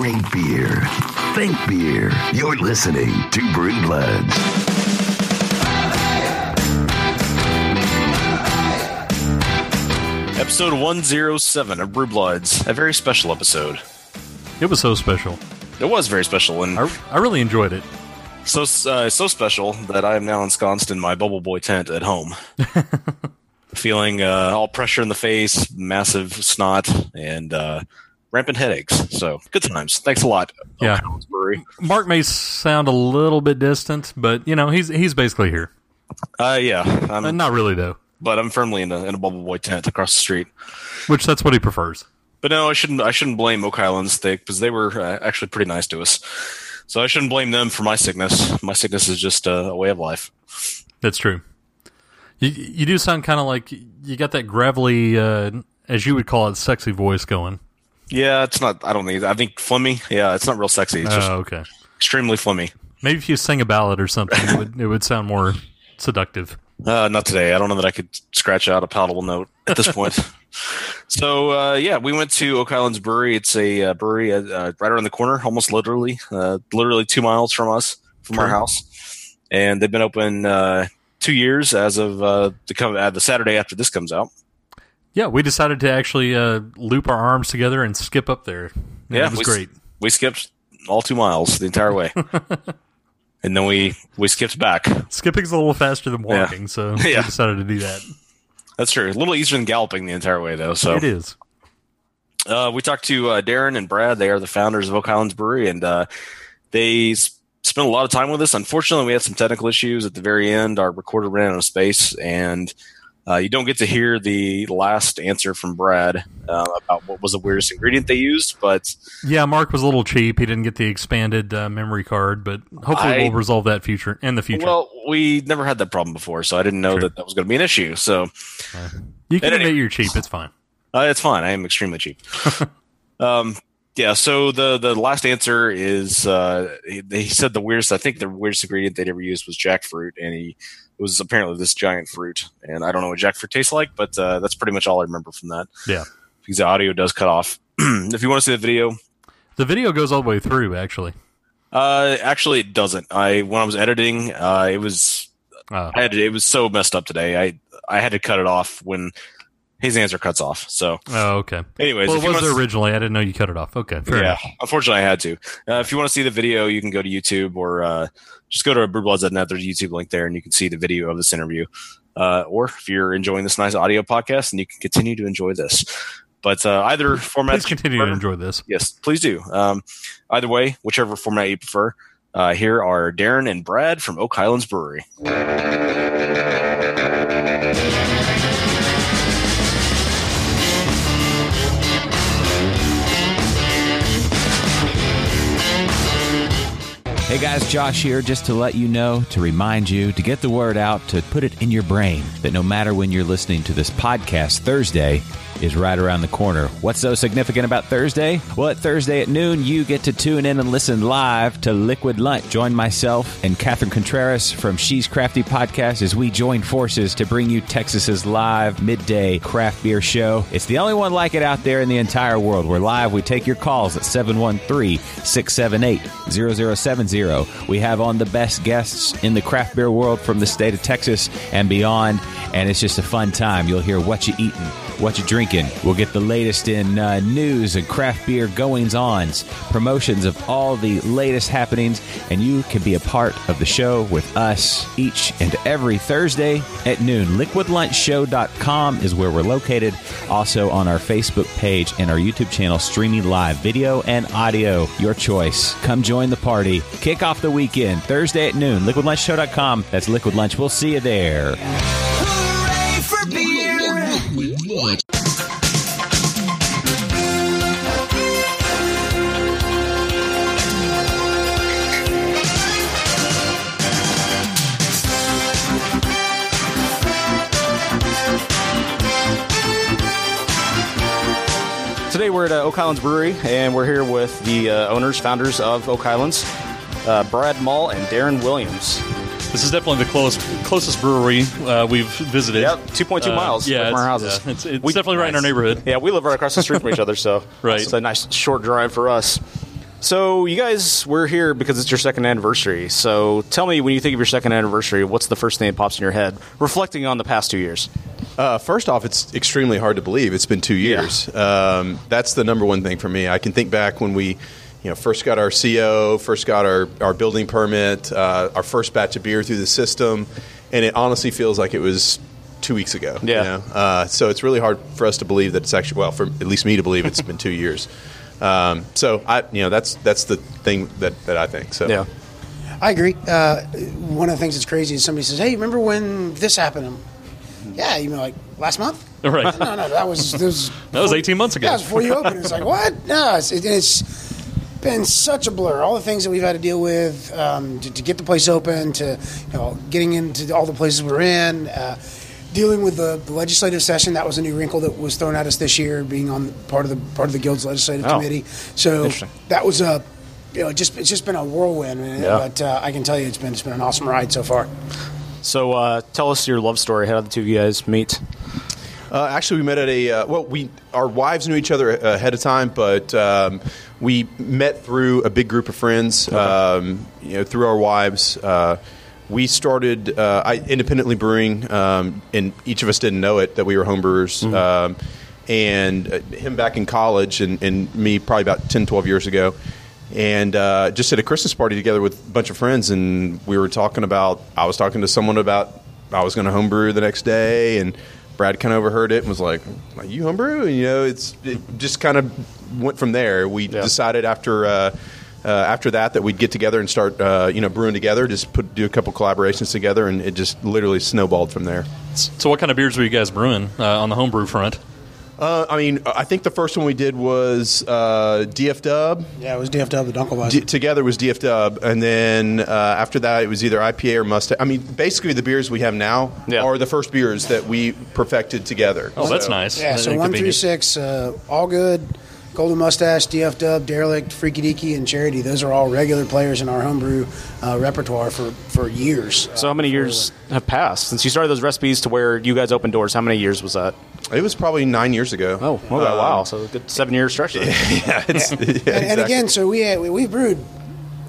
Drink beer. Think beer. You're listening to Brew Bloods. Episode 107 of Brew Bloods. A very special episode. It was so special. It was very special and I, I really enjoyed it. so uh, so special that I am now ensconced in my Bubble Boy tent at home. Feeling uh, all pressure in the face, massive snot, and uh, rampant headaches. So good times. Thanks a lot. Yeah. Mark may sound a little bit distant, but you know he's he's basically here. Uh, yeah, I'm, Uh, not really though, but I'm firmly in a, in a Bubble Boy tent across the street. which that's what he prefers. But no, I shouldn't. I shouldn't blame Oak Island Steak because they were uh, actually pretty nice to us. So I shouldn't blame them for my sickness. My sickness is just uh, a way of life. That's true. You you do sound kind of like you got that gravelly, uh, as you would call it, sexy voice going. Yeah, it's not. I don't think. I think phlegmy. Yeah, it's not real sexy. It's just Oh, okay. extremely phlegmy. Maybe if you sing a ballad or something, it would it would sound more seductive. Uh, not today. I don't know that I could scratch out a palatable note at this point. so uh, yeah, we went to Oak Highlands Brewery. It's a uh, brewery uh, uh, right around the corner, almost literally, uh, literally two miles from us, from our house. And they've been open uh, two years as of uh, the come uh, the Saturday after this comes out. Yeah, we decided to actually uh, loop our arms together and skip up there. And Yeah, it was we, great. We skipped all two miles the entire way, and then we we skipped back. Skipping's a little faster than Yeah. walking, so Yeah. we decided to do that. That's true. A little easier than galloping the entire way, though. So It is. Uh, we talked to uh, Derrin and Brad. They are the founders of Oak Highlands Brewery, and uh, they s- spent a lot of time with us. Unfortunately, we had some technical issues at the very end. Our recorder ran out of space, and uh, you don't get to hear the last answer from Brad uh, about what was the weirdest ingredient they used. But Yeah, Mark was a little cheap. He didn't get the expanded uh, memory card, but hopefully I- we'll resolve that future in the future. well, we never had that problem before, so I didn't know True. that that was going to be an issue. So you can admit you're cheap. It's fine. Uh, it's fine. I am extremely cheap. um, yeah. So the the last answer is uh, he, he said the weirdest. I think the weirdest ingredient they'd ever used was jackfruit, and he it was apparently this giant fruit. And I don't know what jackfruit tastes like, but uh, that's pretty much all I remember from that. Yeah. because the audio does cut off. if you want to see the video, The video goes all the way through, actually. uh, actually it doesn't. I when I was editing, uh, it was Uh, I had to, it was so messed up today. I I had to cut it off when his answer cuts off. So, oh, okay. anyways, Well, it was there originally. I didn't know you cut it off. Okay. Yeah, enough. unfortunately, I had to. Uh, if you want to see the video, you can go to YouTube or uh, just go to brewbloods.net. There's a YouTube link there, and you can see the video of this interview. Uh, or if you're enjoying this nice audio podcast, and you can continue to enjoy this. But uh, either format, Please continue to enjoy this. Yes, please do. Um, either way, whichever format you prefer. Uh, here are Derrin and Brad from Oak Highlands Brewery. Hey guys, Josh here, just to let you know, to remind you, to get the word out, to put it in your brain that no matter when you're listening to this podcast, Thursday is right around the corner. What's so significant about Thursday? Well, at Thursday at noon, you get to tune in and listen live to Liquid Lunch. Join myself and Catherine Contreras from She's Crafty Podcast as we join forces to bring you Texas's live midday craft beer show. It's the only one like it out there in the entire world. We're live. We take your calls at 713 678 0070. We have on the best guests in the craft beer world from the state of Texas and beyond. And it's just a fun time. You'll hear what you eating, what you drinking. We'll get the latest in uh, news and craft beer goings ons, promotions of all the latest happenings, and you can be a part of the show with us each and every Thursday at noon. LiquidLunchShow.com is where we're located. Also on our Facebook page and our YouTube channel, streaming live video and audio. Your choice. Come join the party. Kick off the weekend Thursday at noon. LiquidLunchShow.com. That's Liquid Lunch. We'll see you there. Today we're at uh, Oak Highlands Brewery, and we're here with the uh, owners, founders of Oak Highlands, uh, Brad Mall and Derrin Williams. This is definitely the closest closest brewery uh, we've visited. Yep, 2.2 Uh, miles yeah, from our houses. yeah, it's it's We- definitely right in our neighborhood. Yeah, we live right across the street from each other, so Right. it's a nice short drive for us. So you guys, we're here because it's your second anniversary. So tell me, when you think of your second anniversary, what's the first thing that pops in your head, reflecting on the past two years? Uh, first off, it's extremely hard to believe it's been two years. Um, that's the number one thing for me. I can think back when we, you know, first got our CO, first got our, our building permit, uh, our first batch of beer through the system, and it honestly feels like it was two weeks ago. you Yeah. know? Uh, so it's really hard for us to believe that it's actually well, for at least me to believe it's been two years. Um, so I, you know, that's that's the thing that, that I think. So Yeah. I agree. Uh, one of the things that's crazy is somebody says, "Hey, remember when this happened?" I'm, yeah, you know, like last month. Right. No, no, that was that was, That was 18 months ago. Yeah, was before you opened. It's like what? No, it's, it, it's been such a blur. All the things that we've had to deal with um, to, to get the place open, to you know, getting into all the places we're in. Uh, Dealing with the, the legislative session, that was a new wrinkle that was thrown at us this year, being on part of the part of the guild's legislative Oh. committee. So that was a, you know, just it's just been a whirlwind. and- Yeah. But uh, I can tell you, it's been it's been an awesome ride so far. So uh, tell us your love story. How did the two of you guys meet? Uh, actually, we met at a uh, well. We our wives knew each other ahead of time, but um, we met through a big group of friends. Um, you know, through our wives. Uh, we started uh, I, independently brewing, um, and each of us didn't know it that we were homebrewers. Um, and uh, him back in college, and, and me probably about 10, 12 years ago. And uh, just at a Christmas party together with a bunch of friends, and we were talking about. I was talking to someone about I was going to homebrew the next day, and Brad kind of overheard it and was like, "Are you homebrew?" And you know, it's it just kind of went from there. We Yeah. decided after uh, uh, after that that we'd get together and start uh, you know brewing together, just put do a couple collaborations together, and it just literally snowballed from there. So, what kind of beers were you guys brewing uh, on the homebrew front? Uh, I mean, I think the first one we did was uh, DF Dub. Yeah, it was DFW, the Dunkelweizen. D- together was DF Dub, and then uh, after that it was either IPA or Mustang. I mean, basically the beers we have now Yeah. are the first beers that we perfected together. Oh, that's nice. yeah, so one through six, uh, all good. Golden Mustache, DF Dub, Derelict, Freaky Deaky, and Charity. Those are all regular players in our homebrew uh, repertoire for, for years. So how many years have passed since you started those recipes to where you guys opened doors? How many years was that? It was probably nine years ago. Oh, okay, Um, wow! So a good seven year stretch. There. yeah, it's, yeah, and, and again, so we had, we, we brewed,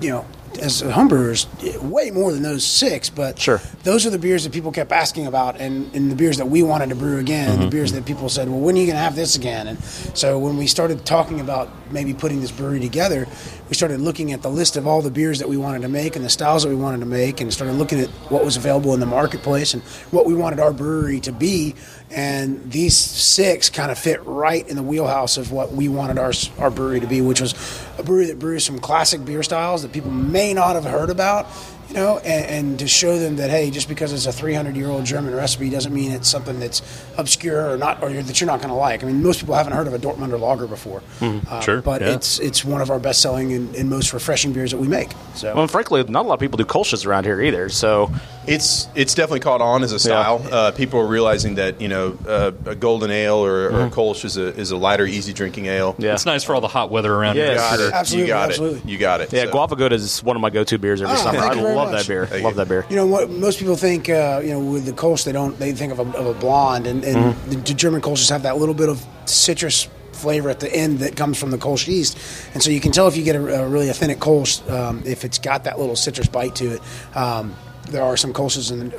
you know, as homebrewers, way more than those six. But Sure. those are the beers that people kept asking about, and, and the beers that we wanted to brew again, and the mm-hmm. beers that people said, "Well, when are you going to have this again?" And so when we started talking about maybe putting this brewery together, we started looking at the list of all the beers that we wanted to make and the styles that we wanted to make, and started looking at what was available in the marketplace and what we wanted our brewery to be. And these six kind of fit right in the wheelhouse of what we wanted our our brewery to be, which was a brewery that brews some classic beer styles that people may not have heard about, you know, and, and to show them that hey, just because it's a 300 year old German recipe doesn't mean it's something that's obscure or not, or that you're not going to like. I mean, most people haven't heard of a Dortmunder lager before, uh, sure, but yeah. it's it's one of our best selling and, and most refreshing beers that we make. So. Well, and frankly, not a lot of people do Kolsch's around here either. So It's it's definitely caught on as a style. Uh, people are realizing that you know uh, a golden ale or, or a Kolsch is a is a lighter, easy drinking ale. yeah, It's nice for all the hot weather around Yeah, here. You got it. Absolutely, you got absolutely. it. You got it. yeah. So- Guava Good is one of my go to beers every Oh, summer. I love much. that beer. Thank love you. that beer. You know what? Most people think, uh, you know, with the Kolsch, they don't. They think of a, of a blonde, and, and the, the German Kolsch's have that little bit of citrus flavor at the end that comes from the Kolsch yeast, and so you can tell if you get a, a really authentic Kolsch um, if it's got that little citrus bite to it. Um, there are some Kolsch's in,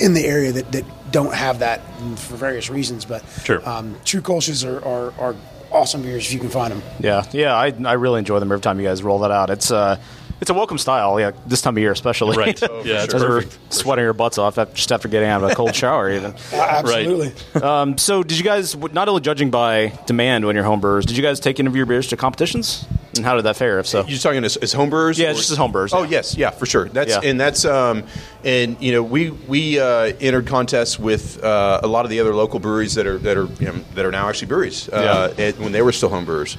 in the area that, that don't have that for various reasons, but Sure. um, true Kolsch's are, are, are awesome beers if you can find them. Yeah, yeah, I, I really enjoy them every time you guys roll that out. It's uh, it's a welcome style, yeah, this time of year especially. Right. yeah, it's As we're perfect. sweating your butts off af- just after getting out of a cold shower, even. Absolutely. Um, so, did you guys, not only judging by demand when you're home brewers, did you guys take any of your beers to competitions? And how did that fare? If so, You're talking as, as homebrewers? Yeah, or- just as homebrewers, Oh yeah. yes, yeah, for sure. That's Yeah. and that's um, and you know we we uh, entered contests with uh, a lot of the other local breweries that are that are you know, that are now actually breweries uh, at, when they were still homebrewers.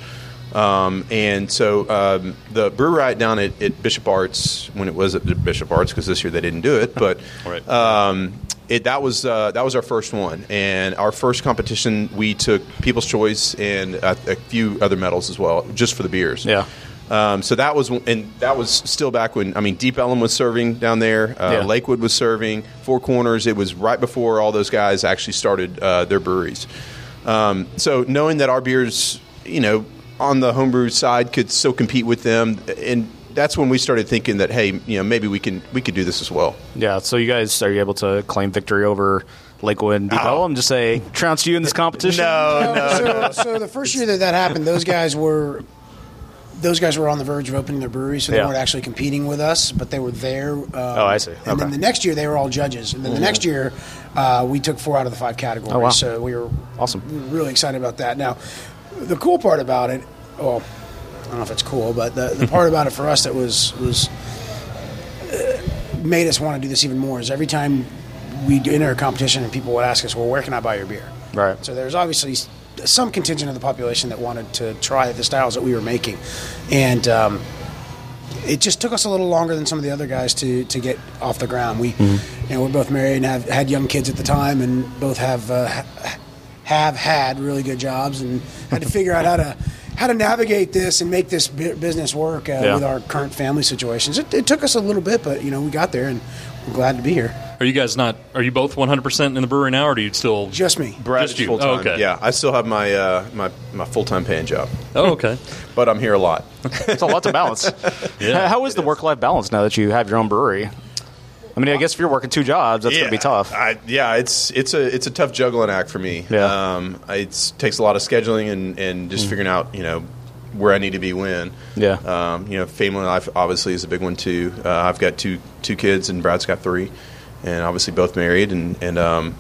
Um, and so um, the Brew Riot down at, at Bishop Arts when it was at Bishop Arts because this year they didn't do it, but Right. um, it, that was uh, that was our first one, and our first competition we took People's Choice and a, a few other medals as well, just for the beers. Yeah. Um, so that was, and that was still back when I mean, Deep Ellum was serving down there, uh, Yeah. Lakewood was serving, Four Corners. It was right before all those guys actually started uh, their breweries. Um, so knowing that our beers, you know, on the homebrew side could still compete with them, and that's when we started thinking that hey, you know, maybe we can we could do this as well. Yeah. So you guys are you able to claim victory over Lakewood and Depot and just say trounce you in this competition? so, so the first year that that happened, those guys were those guys were on the verge of opening their brewery, so they Yeah. weren't actually competing with us, but they were there. Um, Oh, I see. And then the next year, they were all judges, and then the next year, uh, we took four out of the five categories. Oh, wow. So we were Awesome. we were really excited about that. Now, the cool part about it, well, I don't know if it's cool, but the, the part about it for us that was was uh, made us want to do this even more is every time we enter a competition and people would ask us, "Well, where can I buy your beer?" Right. So there's obviously some contingent of the population that wanted to try the styles that we were making, and um, it just took us a little longer than some of the other guys to, to get off the ground. We, you know, we're both married and have had young kids at the time, and both have uh, have had really good jobs, and had to figure out how to how to navigate this and make this business work uh, Yeah. with our current family situations. It, it took us a little bit, but you know, we got there, and we're glad to be here. Are you guys not? Are you both 100 percent in the brewery now, or do you still? Just me. Brad Just is you. Oh, okay. Yeah, I still have my uh, my my full time paying job, Oh, okay. but I'm here a lot. It's a lot to balance. Yeah. How is the work life balance now that you have your own brewery? I mean, I guess if you're working two jobs, that's going to be tough. I, yeah, it's it's a it's a tough juggling act for me. Yeah. um, it takes a lot of scheduling and and just figuring out you know where I need to be when. Yeah. um, you know, family life obviously is a big one too. Uh, I've got two two kids and Brad's got three, and obviously both married, and and um,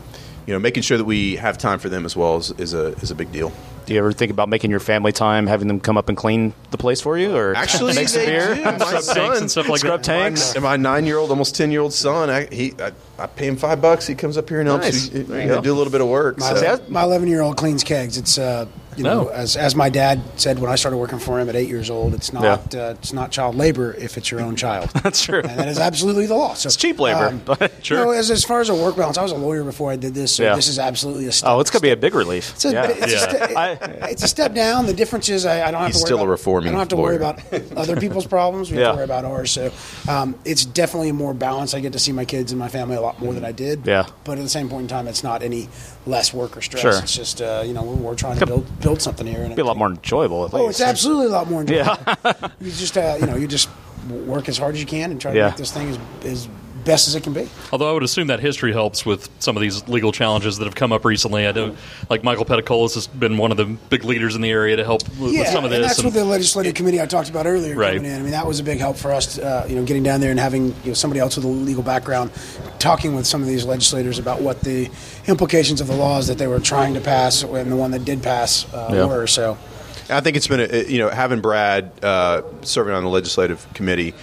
you know making sure that we have time for them as well is, is a is a big deal. Do you ever think about making your family time, having them come up and clean the place for you, or Actually, make some beer? do. My Scrub son- tanks and stuff like Scrub that. tanks. And my nine year old, almost ten year old son, I, he I, I pay him five bucks. He comes up here and helps Nice. you, you you know, do a little bit of work. My, so- my 11 year old cleans kegs. It's uh, you know, Oh. as as my dad said when I started working for him at eight years old, it's not uh, it's not child labor if it's your own child. That's true. and that is absolutely the law. So It's cheap labor, Um, but Sure. No, as as far as a work balance, I was a lawyer before I did this, so Yeah. this is absolutely a step. oh, it's going to be a big relief. It's a, yeah. it's, Yeah. ste- I- it's a step down. The difference is I, I don't have He's to worry still a about, reforming I don't have to worry about other people's problems. We have to worry about ours. So um, it's definitely more balanced. I get to see my kids and my family a lot more than I did. Yeah. But at the same point in time, it's not any less work or stress. Sure. It's just uh, you know we're, we're trying to build build something here. And It'd be a lot more enjoyable. At Oh, least. it's absolutely a lot more enjoyable. Yeah. you just uh, you know you just work as hard as you can and try to Yeah. make this thing as, as best as it can be. Although I would assume that history helps with some of these legal challenges that have come up recently. I know, like Michael Peticolas has been one of the big leaders in the area to help with, with some of this. and this. that's what the legislative committee I talked about earlier Right. coming in. I mean, that was a big help for us. Uh, you know, getting down there and having you know somebody else with a legal background, talking with some of these legislators about what the implications of the laws that they were trying to pass and the one that did pass uh, Yeah. were. So, I think it's been, a, you know, having Brad uh, serving on the legislative committee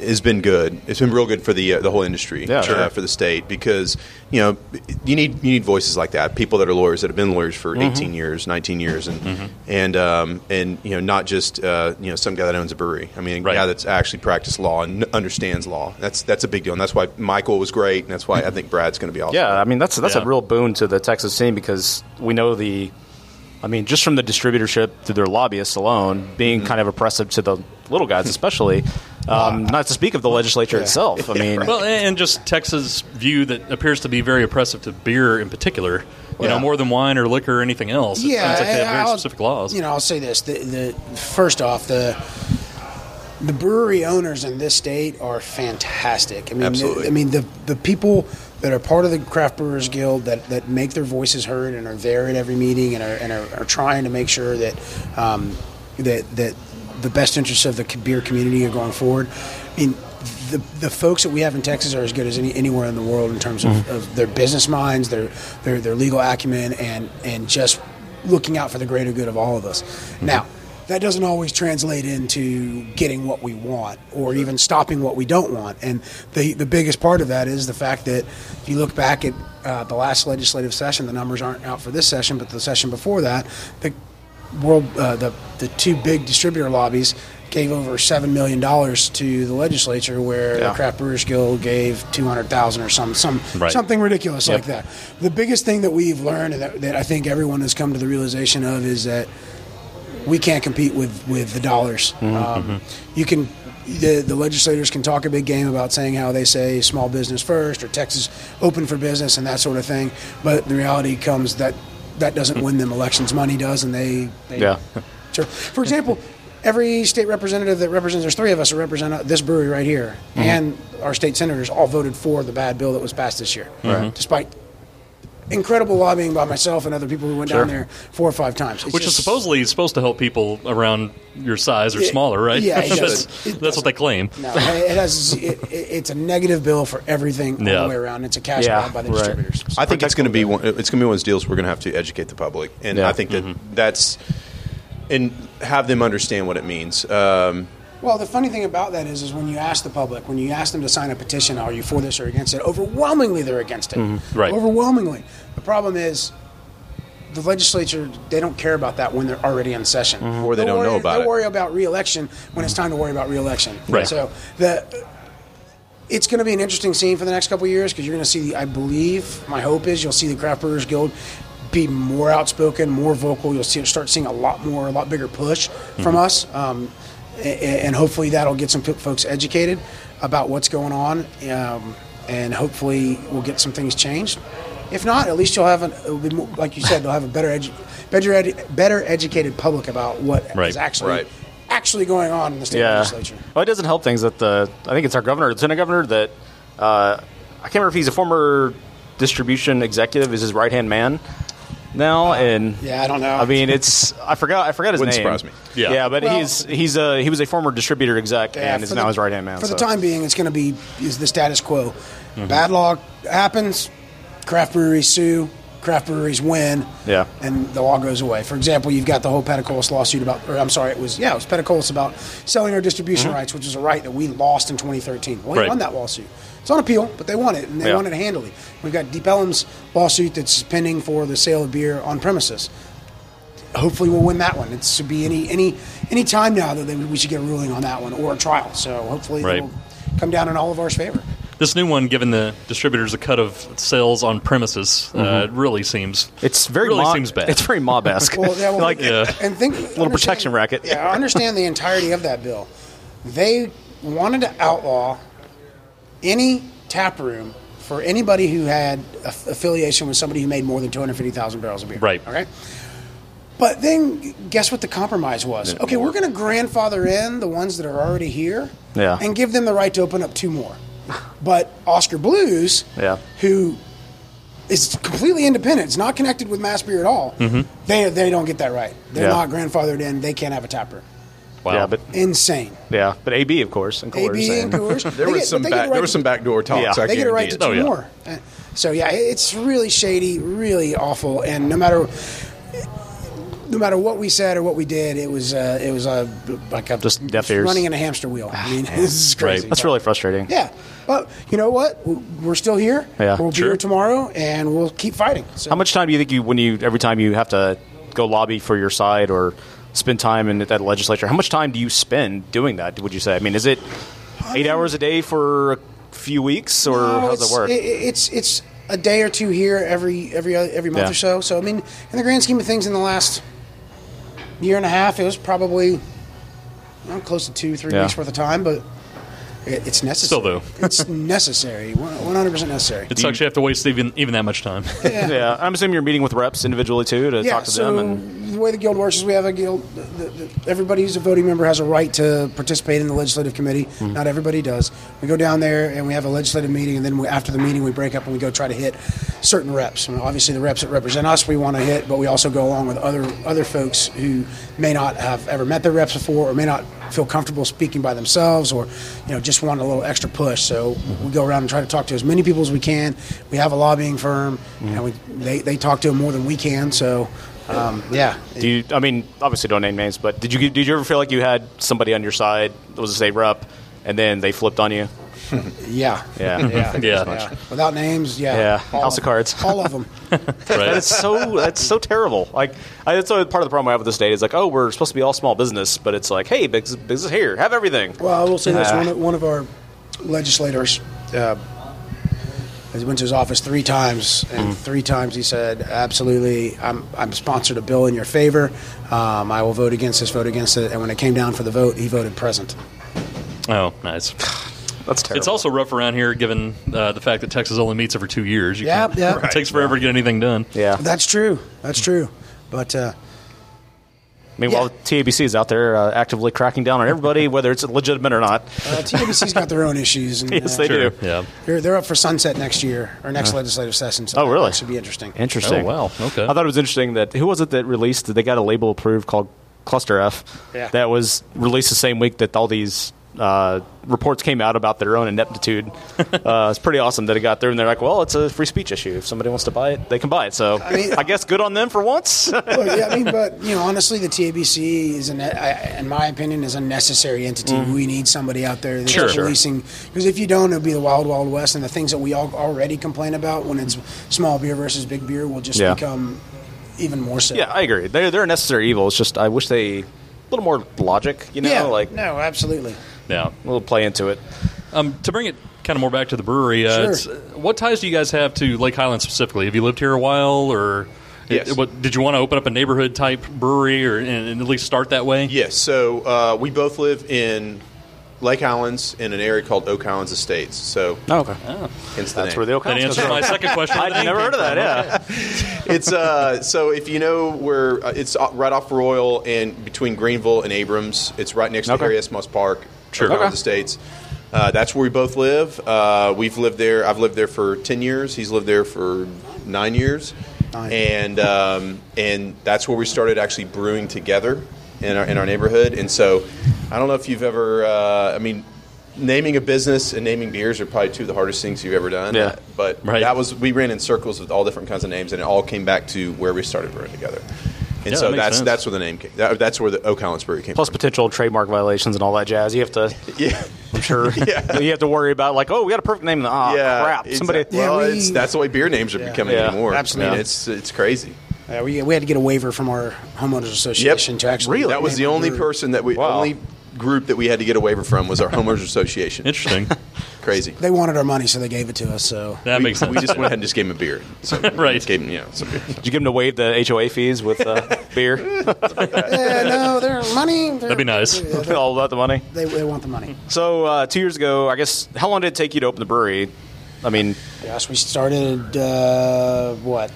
has been good. It's been real good for the uh, the whole industry, Yeah, uh, for the state because you know you need you need voices like that, people that are lawyers that have been lawyers for Mm-hmm. 18 years, 19 years, and and um, and you know not just uh, you know some guy that owns a brewery. I mean, a Right. guy that's actually practiced law and understands law. That's that's a big deal, and that's why Michael was great, and that's why I think Brad's going to be awesome. Yeah, I mean that's that's Yeah. a real boon to the Texas scene because we know the, I mean just from the distributorship through their lobbyists alone being kind of oppressive to the little guys especially, um, not to speak of the legislature itself. I mean, Well, and just Texas' view that appears to be very oppressive to beer in particular. You know, more than wine or liquor or anything else. It yeah, seems like they have very I'll- specific laws. You know, I'll say this: the, the first off, the the brewery owners in this state are fantastic. I mean, Absolutely. The, I mean the the people that are part of the craft brewers guild that, that make their voices heard and are there at every meeting and are, and are, are trying to make sure that um, that that the best interests of the beer community are going forward. I mean. The, the folks that we have in Texas are as good as any, anywhere in the world in terms of, of their business minds, their, their their legal acumen, and and just looking out for the greater good of all of us. Now, that doesn't always translate into getting what we want or even stopping what we don't want. And the, the biggest part of that is the fact that if you look back at uh, the last legislative session, the numbers aren't out for this session, but the session before that, the world, uh, the, the two big distributor lobbies gave over seven million dollars to the legislature, where Yeah. the Craft Brewers Guild gave two hundred thousand or some some Right. something ridiculous Yep. like that. The biggest thing that we've learned and that, that I think everyone has come to the realization of is that we can't compete with, with the dollars. Um, you can the, the legislators can talk a big game about saying how they say small business first or Texas open for business and that sort of thing, but the reality comes that that doesn't win them elections. Money does, and they, they Yeah. Sure. For example, every state representative that represents, there's three of us that represent uh, this brewery right here, Mm-hmm. and our state senators all voted for the bad bill that was passed this year. Right. Despite incredible lobbying by myself and other people who went Sure. down there four or five times. It's Which is supposedly supposed to help people around your size or Yeah, smaller, right? yeah, it that's, does. That's what they claim. No, it has. It, it, it's a negative bill for everything all Yeah. the way around. It's a cash Yeah, grab by the right. distributors. I think it's going to be one, it's going to be one of those deals we're going to have to educate the public, and Yeah. I think that that's and have them understand what it means. Um, Well, the funny thing about that is, is when you ask the public, when you ask them to sign a petition, are you for this or against it? Overwhelmingly, they're against it. Mm-hmm. Right. Overwhelmingly. The problem is, the legislature they don't care about that when they're already in session, mm-hmm. Or they They'll don't know worry- about They'll it. worry about reelection when it's time to worry about reelection. Right. So the. It's going to be an interesting scene for the next couple of years because you're going to see, I believe, my hope is you'll see the Craft Brewers Guild be more outspoken, more vocal. You'll see, start seeing a lot more, a lot bigger push from mm-hmm. us. Um, and hopefully that'll get some folks educated about what's going on, um, and hopefully we'll get some things changed. If not, at least you'll have an, it'll be more, like you said, they'll have a better, edu- better, edu- better educated public about what is Right. actually Right. actually going on in the state Yeah. legislature. Well, it doesn't help things that the I think it's our governor, lieutenant governor, that uh, I can't remember if he's a former distribution executive, is his right hand man now, and Yeah, I don't know. I mean, it's I forgot I forgot his Wouldn't name. surprise me. Yeah. yeah, but Well- he's he's a he was a former distributor exec Yeah, and is for now the- his right hand man. For the time being, it's going to be is the status quo. Mm-hmm. Bad law happens, craft breweries sue, craft breweries win, Yeah. and the law goes away. For example, you've got the whole Peticolas lawsuit about, or I'm sorry, it was yeah, it was Peticolas about selling our distribution Mm-hmm. rights, which is a right that we lost in 2013. Well, Right. won that lawsuit. It's on appeal, but they won it, and they Yeah. won it handily. We've got Deep Ellum's lawsuit that's pending for the sale of beer on premises hopefully we'll win that one. It should be any any any time now that they, we should get a ruling on that one or a trial. So hopefully Right. it'll come down in all of our favor. This new one, giving the distributors a cut of sales on premises, uh, really seems It's very really mob, seems bad. It's very mob esque. Well, yeah, well, like Yeah. and think little protection racket. Yeah, I understand the entirety of that bill. They wanted to outlaw any tap room for anybody who had a- affiliation with somebody who made more than two hundred fifty thousand barrels of beer. Right. Okay. But then, guess what the compromise was? Okay, we're going to grandfather in the ones that are already here, Yeah. and give them the right to open up two more. But Oskar Blues, Yeah. who is completely independent, it's not connected with Mass Beer at all. Mm-hmm. They they don't get that right. They're Yeah. not grandfathered in. They can't have a tap room. Wow. yeah, but Insane. yeah, but AB of course and Coors AB and Coors. there was get- some but they get back, right there was some backdoor talks. Yeah. I they get a right to it. two Oh, yeah. more. So yeah, it's really shady, really awful, and no matter no matter what we said or what we did, it was uh, it was uh, like a Just deaf ears. running in a hamster wheel. I mean, this is crazy. That's really frustrating. yeah. But you know what? We're still here. Yeah, we'll be here tomorrow, and we'll keep fighting. So How much time do you think you when you every time you have to go lobby for your side or spend time in that legislature? How much time do you spend doing that? Would you say? I mean, is it eight um, hours a day for a few weeks, or No, how does it work? it- it's it's a day or two here every every every month Yeah. or so. So I mean, in the grand scheme of things, in the last year and a half, it was probably you know, close to two three Yeah. weeks worth of time, but it, it's necessary. Still, though. it's necessary, one hundred percent necessary. it sucks you have to waste even even that much time. yeah, I'm assuming you're meeting with reps individually too to yeah, talk to so them. And the way the guild works is we have a guild. The, the, everybody who's a voting member has a right to participate in the legislative committee. Mm-hmm. Not everybody does. We go down there and we have a legislative meeting, and then we, after the meeting, we break up and we go try to hit certain reps. And obviously, the reps that represent us, we want to hit, but we also go along with other other folks who may not have ever met their reps before, or may not feel comfortable speaking by themselves, or you know just want a little extra push. So we go around and try to talk to as many people as we can. We have a lobbying firm, and we, they they talk to them more than we can. So. Um, yeah, do you? I mean, obviously don't name names, but did you did you ever feel like you had somebody on your side that was a state rep, and then they flipped on you? Yeah. Yeah. Yeah. Yeah. yeah. Without names, yeah. Yeah. All House of Cards. All of them. That's so that's so terrible. Like I, that's part of the problem I have with the state is like, oh, we're supposed to be all small business, but it's like, hey, business, business here, have everything. Well, I will say this: Ah. one, of, one of our legislators uh, he went to his office three times, and Mm-hmm. three times he said, "Absolutely, I'm, I'm sponsored a bill in your favor. Um, I will vote against this, vote against it." And when it came down for the vote, he voted present. oh, nice. That's terrible. It's also rough around here, given uh, the fact that Texas only meets every two years. You Yeah, can't- yeah. It takes forever to get anything done. yeah. That's true. That's true. But uh, Meanwhile, TABC is out there uh, actively cracking down on everybody, whether it's legitimate or not. Uh, TABC's got their own issues. And, Yes, uh, they do. Yeah. They're, they're up for sunset next year or next legislative session. So Oh, really? That should be interesting. Interesting. Oh, wow. Okay. I thought it was interesting that who was it that released? They got a label approved called Cluster F. Yeah. That was released the same week that all these uh, reports came out about their own ineptitude. uh, it's pretty awesome that it got through, and they're like, "Well, it's a free speech issue. If somebody wants to buy it, they can buy it." So I, I guess good on them for once. Look, yeah, I mean, but you know, honestly, the TABC is, an, I- in my opinion, is a necessary entity. We need somebody out there that's. Sure, sure. releasing because if you don't, it'll be the wild, wild west, and the things that we all already complain about when it's small beer versus big beer will just Yeah. become even more so. yeah, I agree. They're they're a necessary evil. It's just I wish they a little more logic. You know, Yeah, like no, absolutely. Yeah. a little play into it. Um, to bring it kind of more back to the brewery, uh, Sure. it's, uh, what ties do you guys have to Lake Highland specifically? Have you lived here a while, or Yes. it- what, did you want to open up a neighborhood type brewery, or and, and at least start that way? Yes. So uh, we both live in Lake Highlands in an area called Oak Highlands Estates. So Oh, okay. hence the That's name. where the Oak That Highlands answers my second question. I'd never heard of that. from. Yeah. it's uh, so if you know where uh, it's uh, right off Royal and between Greenville and Abrams, it's right next Okay. to Harry S. Moss Park, Sure. Oak Highlands Okay. Estates. Uh, that's where we both live. Uh, we've lived there. I've lived there for ten years. He's lived there for nine years, Nine. and um, and that's where we started actually brewing together in our in our neighborhood. And so, I don't know if you've ever. Uh, I mean. Naming a business and naming beers are probably two of the hardest things you've ever done. Yeah. But Right. that was we ran in circles with all different kinds of names, and it all came back to where we started brewing together. And Yeah, so that that's sense. that's where the name came. That, that's where the Oak Highlands Brewery came Plus from. potential trademark violations and all that jazz. You have to, Yeah, I'm sure, Yeah. you have to worry about like, oh, we got a perfect name. Oh, yeah. crap. It's- Somebody. Well, Yeah, we- it's, that's the way beer names are Yeah. becoming Yeah, anymore. absolutely. I mean, it's it's crazy. Uh, we, we had to get a waiver from our homeowners association yep. to actually. That was the only brewery. person that we Wow. only group that we had to get a waiver from was our homeowners association. Interesting. Crazy. They wanted our money, so they gave it to us. So That we, makes sense. We just went ahead and just gave him a beer. So Right. Gave him, you know, some beer. Did you get him to waive the HOA fees with uh, beer? yeah, no, their money. That'd be nice. Yeah, they, all about the money. they, they want the money. So uh, two years ago, I guess, how long did it take you to open the brewery? I mean, Gosh, we started uh, what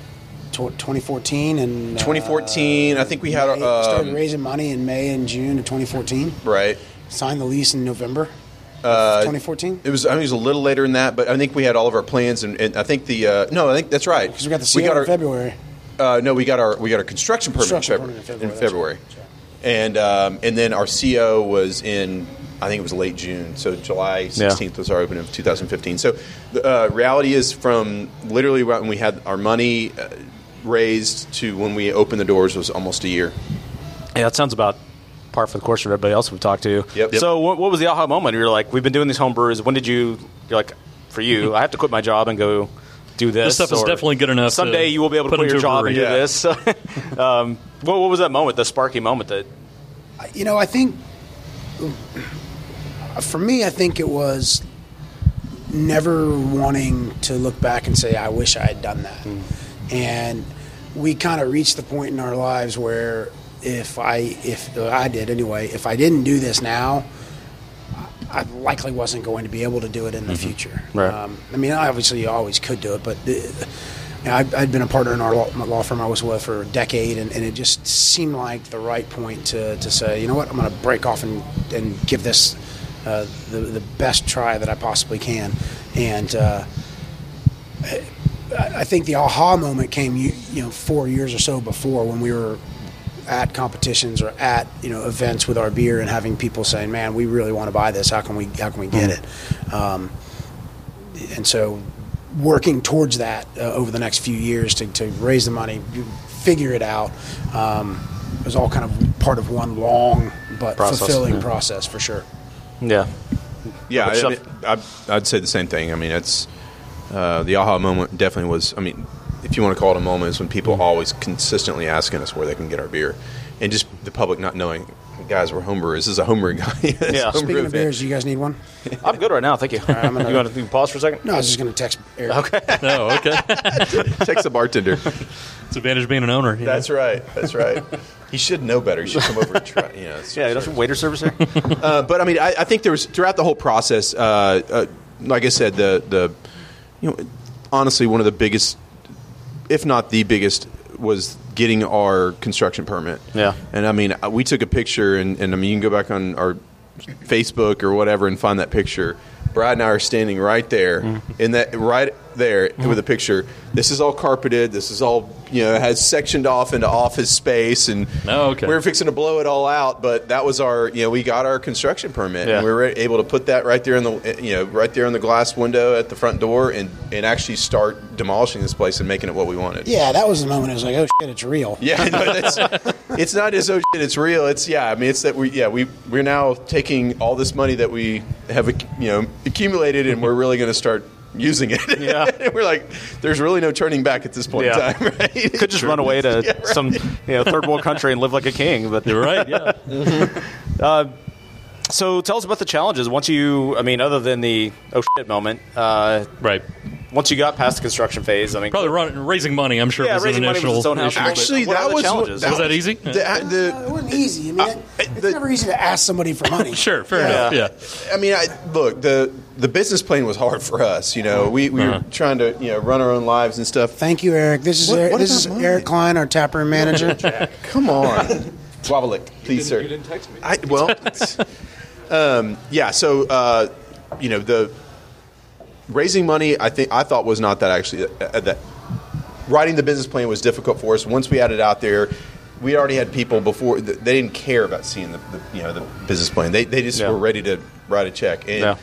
2014 and uh, 2014, I think we had, May- started um, raising money in May and June of 2014. Right. Signed the lease in November. Uh, 2014. It was. I mean, it was a little later than that, but I think we had all of our plans, and, and I think the uh, no, I think that's right Because we got the we CO got in our, February. Uh, no, we got our we got our construction permit Construction in February. permit In in February, February, right. and um, and then our CO was in. I think it was late June, so July 16th was our opening of 2015. So the uh, reality is, from literally when we had our money uh, raised to when we opened the doors was almost a year. yeah, that sounds about par for the course for everybody else we've talked to. Yep. So what, what was the aha moment? You're like, we've been doing these home brews. When did you? You're like, for you, I have to quit my job and go do this. This stuff is definitely good enough to Someday you will be able to put quit your job and do brewery. this. um, what, what was that moment? The sparky moment that You know, I think for me, I think it was never wanting to look back and say, I wish I had done that. And we kind of reached the point in our lives where if I, if I did anyway, if I didn't do this now, I likely wasn't going to be able to do it in the future. Right. Um, I mean, obviously, you always could do it, but you know, I'd, I'd been a partner in our law, law firm I was with for a decade, and, and it just seemed like the right point to, to say, you know what, I'm going to break off and, and give this uh, the, the best try that I possibly can. And uh, I, I think the aha moment came, you, you know, four years or so before when we were at competitions or at you know events with our beer and having people saying, "Man, we really want to buy this. How can we? How can we get it?" Um, and so, working towards that uh, over the next few years to, to raise the money, figure it out, um, was all kind of part of one long but Process, fulfilling yeah. process for sure. yeah. Yeah, I, I mean, I'd, I'd say the same thing. I mean, it's uh, the aha moment definitely was. I mean, if you want to call it a moment, is when people always consistently asking us where they can get our beer, and just the public not knowing. Guys, we're homebrewers. This is a homebrewing guy. Yeah. homebrew Speaking of event. beers, you guys need one? I'm good right now. Thank you. I'm gonna- you want to pause for a second? No, I was just going to text Eric. Okay. No, okay. Text the bartender. it's advantage of being an owner. you know? That's right. That's right. He should know better. He should come over and try. You know, it's- Yeah, that's waiter service here. Uh, but I mean, I, I think there was throughout the whole process. Uh, uh, like I said, the the you know honestly one of the biggest, if not the biggest, was getting our construction permit. Yeah. And I mean, uh, we took a picture, and, and I mean, you can go back on our Facebook or whatever and find that picture. Brad and I are standing right there Mm-hmm. in that right there with a picture. This is all carpeted. This is all you know has sectioned off into office space, and Oh, okay. we were fixing to blow it all out. But that was our you know we got our construction permit, Yeah. and we were able to put that right there in the you know right there in the glass window at the front door, and and actually start demolishing this place and making it what we wanted. Yeah, that was the moment. I was like, oh shit, it's real. Yeah, no, that's, it's not as oh shit, it's real. It's yeah, I mean, it's that we yeah we we're now taking all this money that we have you know accumulated, and we're really going to start using it. Yeah. We're like, there's really no turning back at this point Yeah. in time, right? Could just run away to Yeah, right. some you know third world country and live like a king. But You're right. Yeah. Uh, so tell us about the challenges. Once you, I mean, other than the oh shit moment, uh, right. once you got past the construction phase, I mean, Probably run, raising money. I'm sure Yeah, was an raising money was initial its own house. issue. Actually, that was challenges? Was that easy? The, the, It wasn't easy. I mean, it, it's the- never easy to ask somebody for money. Sure, fair Yeah. enough. Yeah. I mean, I, look the the business plan was hard for us. You know, we, we Uh-huh. were trying to you know run our own lives and stuff. Thank you, Eric. This is What- Eric, what this is about mine? Eric Klein, our taproom manager. Come on, Swabalik, please, sir. You didn't text me. I, well, um, yeah. So, uh, you know, the raising money, I think I thought was not that actually uh, that writing the business plan was difficult for us. Once we had it out there, we already had people before they didn't care about seeing the, the you know the business plan. They they just Yeah. were ready to write a check. And Yeah.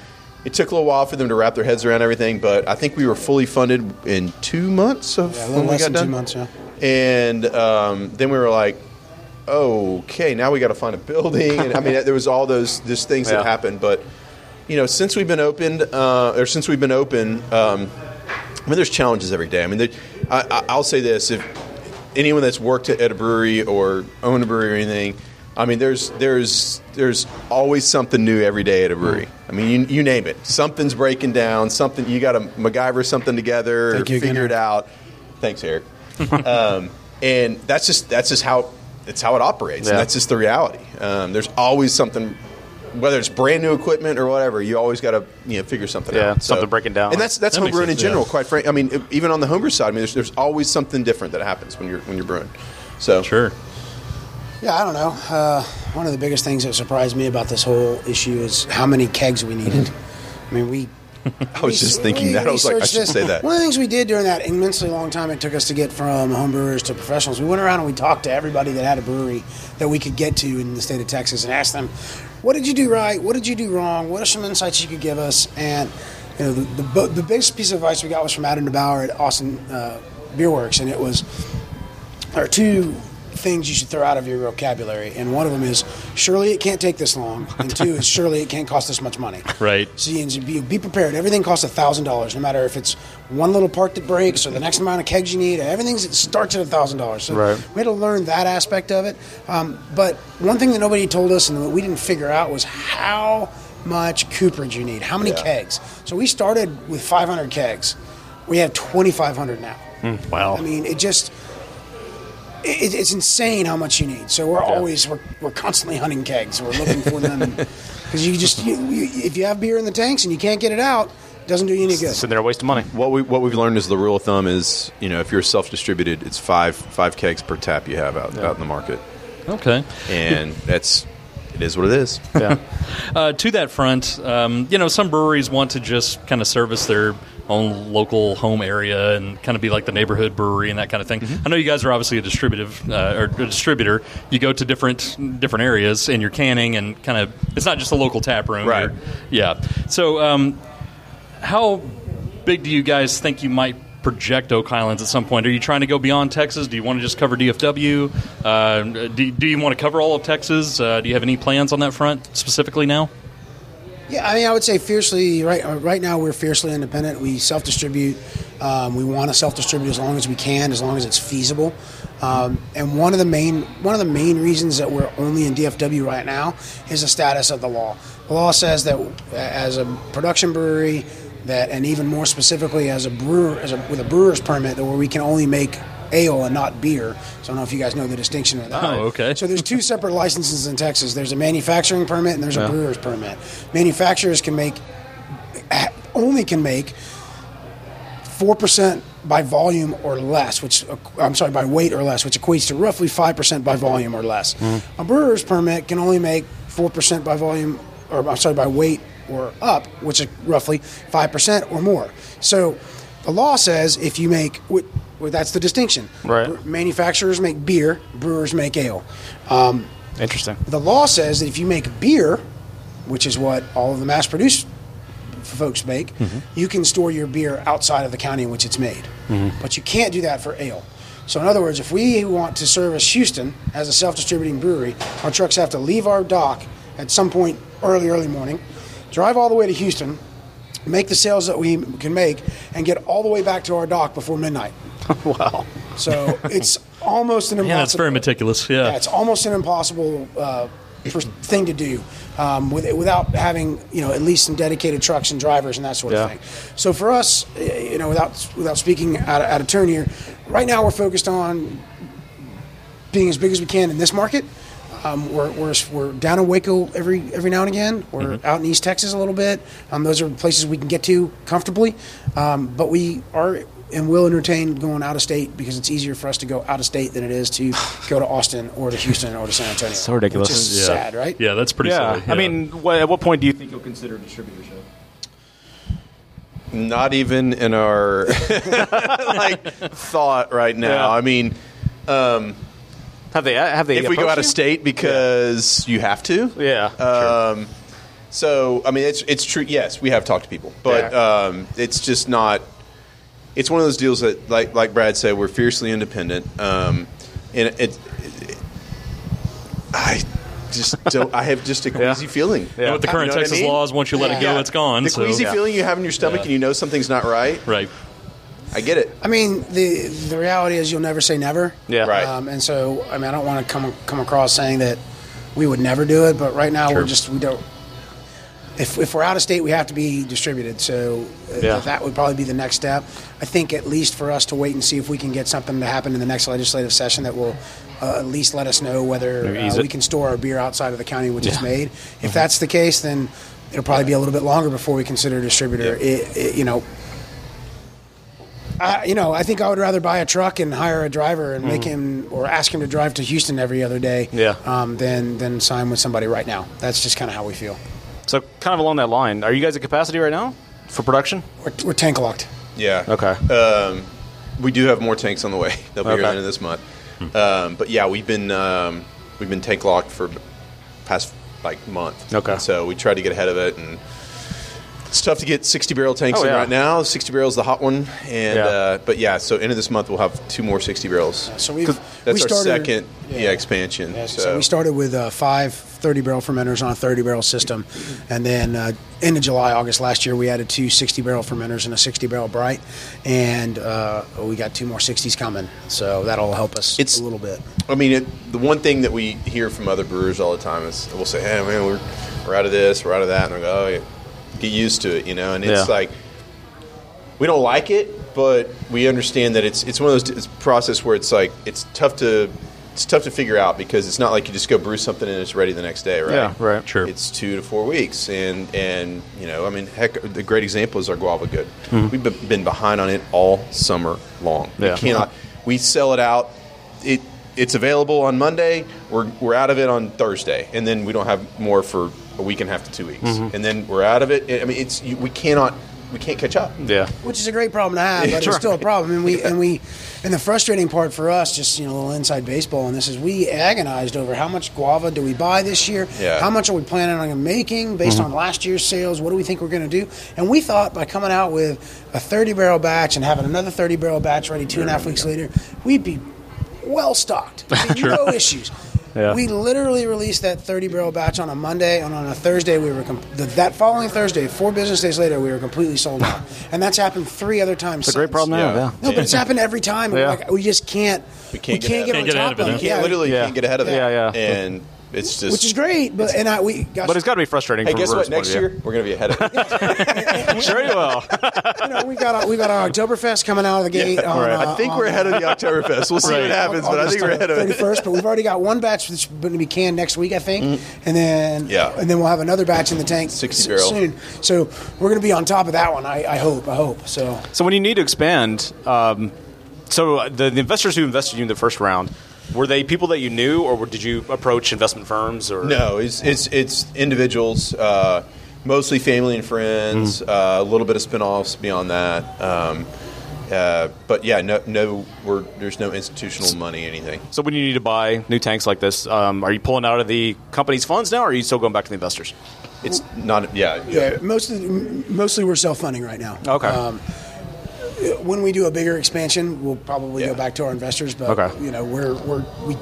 It took a little while for them to wrap their heads around everything, but I think we were fully funded in two months of Yeah, a when we less got than done. two months. Yeah. And um, then we were like, okay, now we got to find a building. And I mean, there was all those those things Yeah. that happened. But you know, since we've been opened, uh, or since we've been open, um, I mean, there's challenges every day. I mean, there, I, I- I'll say this: if anyone that's worked at, at a brewery or owned a brewery or anything, I mean, there's there's there's always something new every day at a brewery. I mean, you, you name it, something's breaking down. Something you got to MacGyver something together, Thank you again, figure it out. Thanks, Eric. um, and that's just that's just how it's how it operates. Yeah. And that's just the reality. Um, there's always something, whether it's brand new equipment or whatever. You always got to you know figure something Yeah, out. something breaking down. And that's that's That makes homebrewing in general. yeah. Quite frankly, I mean, if- even on the homebrew side, I mean, there's, there's always something different that happens when you're when you're brewing. So Sure. Yeah, I don't know. Uh, one of the biggest things that surprised me about this whole issue is how many kegs we needed. I mean, we. I was just thinking that. I was like, I should this. say that. One of the things we did during that immensely long time it took us to get from homebrewers to professionals, we went around and we talked to everybody that had a brewery that we could get to in the state of Texas and asked them, what did you do right? What did you do wrong? What are some insights you could give us? And you know, the, the, the biggest piece of advice we got was from Adam DeBower at Austin uh, Beer Works, and it was there are two things you should throw out of your vocabulary, and one of them is surely it can't take this long, and two is surely it can't cost this much money. Right. So you be, be prepared. Everything costs thousand dollars, no matter if it's one little part that breaks or the next amount of kegs you need. Everything starts at thousand dollars. So Right. we had to learn that aspect of it. Um, but one thing that nobody told us and that we didn't figure out was how much cooperage you need. How many Yeah. kegs? So we started with 500 kegs. We have 2,500 now. wow. I mean, it just it, it's insane how much you need. So we're always we're, we're constantly hunting kegs. We're looking for them because you just you, you, if you have beer in the tanks and you can't get it out, it doesn't do you any good. so sitting there wasting money. What we what we've learned is the rule of thumb is you know if you're self distributed, it's five five kegs per tap you have out out in the market, Okay. and that's it is what it is. Yeah. Uh, to that front, um, you know, some breweries want to just kind of service their own local home area and kind of be like the neighborhood brewery and that kind of thing. I know you guys are obviously a distributive uh, or a distributor. You go to different different areas and you're canning and kind of it's not just a local tap room. Right. You're- Yeah. So, um, how big do you guys think you might? Project Oak Highlands at some point. Are you trying to go beyond Texas? Do you want to just cover DFW? Uh, do, do you want to cover all of Texas? Uh, do you have any plans on that front specifically now? Yeah, I mean, I would say fiercely. Right, uh, right now we're fiercely independent. We self distribute. Um, we want to self distribute as long as we can, as long as it's feasible. Um, and one of the main one of the main reasons that we're only in DFW right now is the status of the law. The law says that as a production brewery, that and even more specifically as a brewer, as a, with a brewer's permit, that where we can only make ale and not beer. So I don't know if you guys know the distinction of that. Oh, okay. So there's two separate licenses in Texas. There's a manufacturing permit and there's a brewer's permit. Manufacturers can make only can make four percent by volume or less, which I'm sorry by weight or less, which equates to roughly five percent by volume or less. Mm-hmm. A brewer's permit can only make four percent by volume, or I'm sorry by weight or up, which is roughly five percent or more. So the law says if you make, well, that's the distinction. Right. Manufacturers make beer, brewers make ale. Um, Interesting. the law says that if you make beer, which is what all of the mass produced folks make, you can store your beer outside of the county in which it's made. But you can't do that for ale. So, in other words, if we want to service Houston as a self distributing brewery, our trucks have to leave our dock at some point early, early morning, drive all the way to Houston, make the sales that we can make, and get all the way back to our dock before midnight. wow. So, it's almost an impossible. Yeah, that's very meticulous. Yeah. Yeah, it's almost an impossible uh, thing to do um, with, without having you know at least some dedicated trucks and drivers and that sort Yeah. of thing. So for us, you know, without without speaking out of, out of turn here, right now we're focused on being as big as we can in this market. Um, we're, we're, we're down in Waco every every now and again. We're out in East Texas a little bit. Um, those are places we can get to comfortably. Um, but we are and will entertain going out of state because it's easier for us to go out of state than it is to go to Austin or to Houston or to San Antonio. So ridiculous. Which is yeah. sad, right? Yeah, that's pretty Yeah. silly. I mean, wh- at what point do you think you'll consider distributorship? Not even in our like thought right now. Yeah. I mean, um, Have they? Have they? if we go approached out of state because you have to, Yeah. Um, So I mean, it's it's true. Yes, we have talked to people, but Yeah. um, it's just not. It's one of those deals that, like like Brad said, we're fiercely independent, um, and it, it, I just don't. I have just a queasy feeling. And with the You current know what I Texas mean? laws, once you let it go, Yeah. it's gone. The so. queasy feeling you have in your stomach, Yeah. and you know something's not right. Right. I get it. I mean, the the reality is you'll never say never. Yeah. Right. Um, and so, I mean, I don't want to come come across saying that we would never do it, but right now we're just we don't. If, if we're out of state, we have to be distributed. So uh, Yeah. that would probably be the next step. I think at least for us to wait and see if we can get something to happen in the next legislative session that will uh, at least let us know whether uh, we can store our beer outside of the county in which it's made. If that's the case, then it'll probably be a little bit longer before we consider a distributor. It, it, you know, I, you know, I think I would rather buy a truck and hire a driver and make him or ask him to drive to Houston every other day. Yeah. um, than than sign with somebody right now. That's just kind of how we feel. So, kind of along that line, are you guys at capacity right now for production? We're, we're tank locked. Yeah. Okay. Um, we do have more tanks on the way. They'll be here Okay. at the end of this month. Um, but yeah, we've been um, we've been tank locked for past like month. Okay. So we tried to get ahead of it, and it's tough to get 60 barrel tanks Oh, in yeah. right now. 60 barrels is the hot one, and Yeah. uh, but yeah, so end of this month we'll have two more 60 barrels. So we've 'Cause we that's our started, second yeah, expansion. Yeah, so, so we started with uh, five 30 barrel fermenters on a 30 barrel system, and then uh, end of July, August last year, we added two 60 barrel fermenters and a 60 barrel bright, and uh, we got two more 60s coming. So that'll help us It's- a little bit. I mean, it, the one thing that we hear from other brewers all the time is we'll say, "Hey, man, we're we're out of this, we're out of that," and they go, "Oh, yeah, get used to it," you know. And it's Yeah. like we don't like it, but we understand that it's it's one of those it's process where it's like it's tough to it's tough to figure out because it's not like you just go brew something and it's ready the next day, right? Yeah, right. Sure. It's two to four weeks, and and you know, I mean, heck, the great example is our guava good. Mm-hmm. We've been- been behind on it all summer long. Yeah. We cannot. We sell it out. It it's available on Monday. We're we're out of it on Thursday, and then we don't have more for a week and a half to two weeks, Mm-hmm. and then we're out of it. I mean, it's you, we cannot we can't catch up. Yeah. which is a great problem to have, but Sure. it's still a problem. And we and we and the frustrating part for us, just you know, a little inside baseball on this is we agonized over how much guava do we buy this year? Yeah. How much are we planning on making based Mm-hmm. on last year's sales? What do we think we're going to do? And we thought by coming out with a 30 barrel batch and having another 30 barrel batch ready two and a half weeks later, we'd be well stocked. There'd no issues. Yeah. We literally released that 30 barrel batch on a Monday, and on a Thursday, we were com- the, that following Thursday, four business days later, we were completely sold out. And that's happened three other times. It's a great since. problem to have, yeah. No, but it's happened every time. Yeah. Like, we just can't. We can't get we can't ahead get of on it. Get top ahead of it, of huh? it. Can't Yeah. literally Yeah. can't get ahead of it. Yeah, yeah. And it's just. which is great. But and I we gosh, But it's got to be frustrating. Hey, from guess what? Next year we're going to be ahead of. view. sure you will. you know, we got our, we got our Oktoberfest coming out of the gate. on, right. uh, I think on, we're ahead of the Oktoberfest. We'll see what happens, but I think we're ahead of thirty it. first. But we've already got one batch that's going to be canned next week, I think, and then Mm. Yeah. and then we'll have another batch in the tank 60 s- barrel. soon. So we're going to be on top of that one. I, I hope. I hope. So So when you need to expand, um, so the, the investors who invested you in the first round, were they people that you knew, or did you approach investment firms? Or No, it's it's it's individuals, uh, mostly family and friends. Uh, a little bit of spin-offs beyond that. Um, uh, but yeah, no, no, we're, there's no institutional money, anything. So when you need to buy new tanks like this, um, are you pulling out of the company's funds now, or are you still going back to the investors? It's not. Yeah, yeah, mostly mostly we're self funding right now. Okay. Um, when we do a bigger expansion, we'll probably Yeah. go back to our investors. But Okay. you know, we're we're we.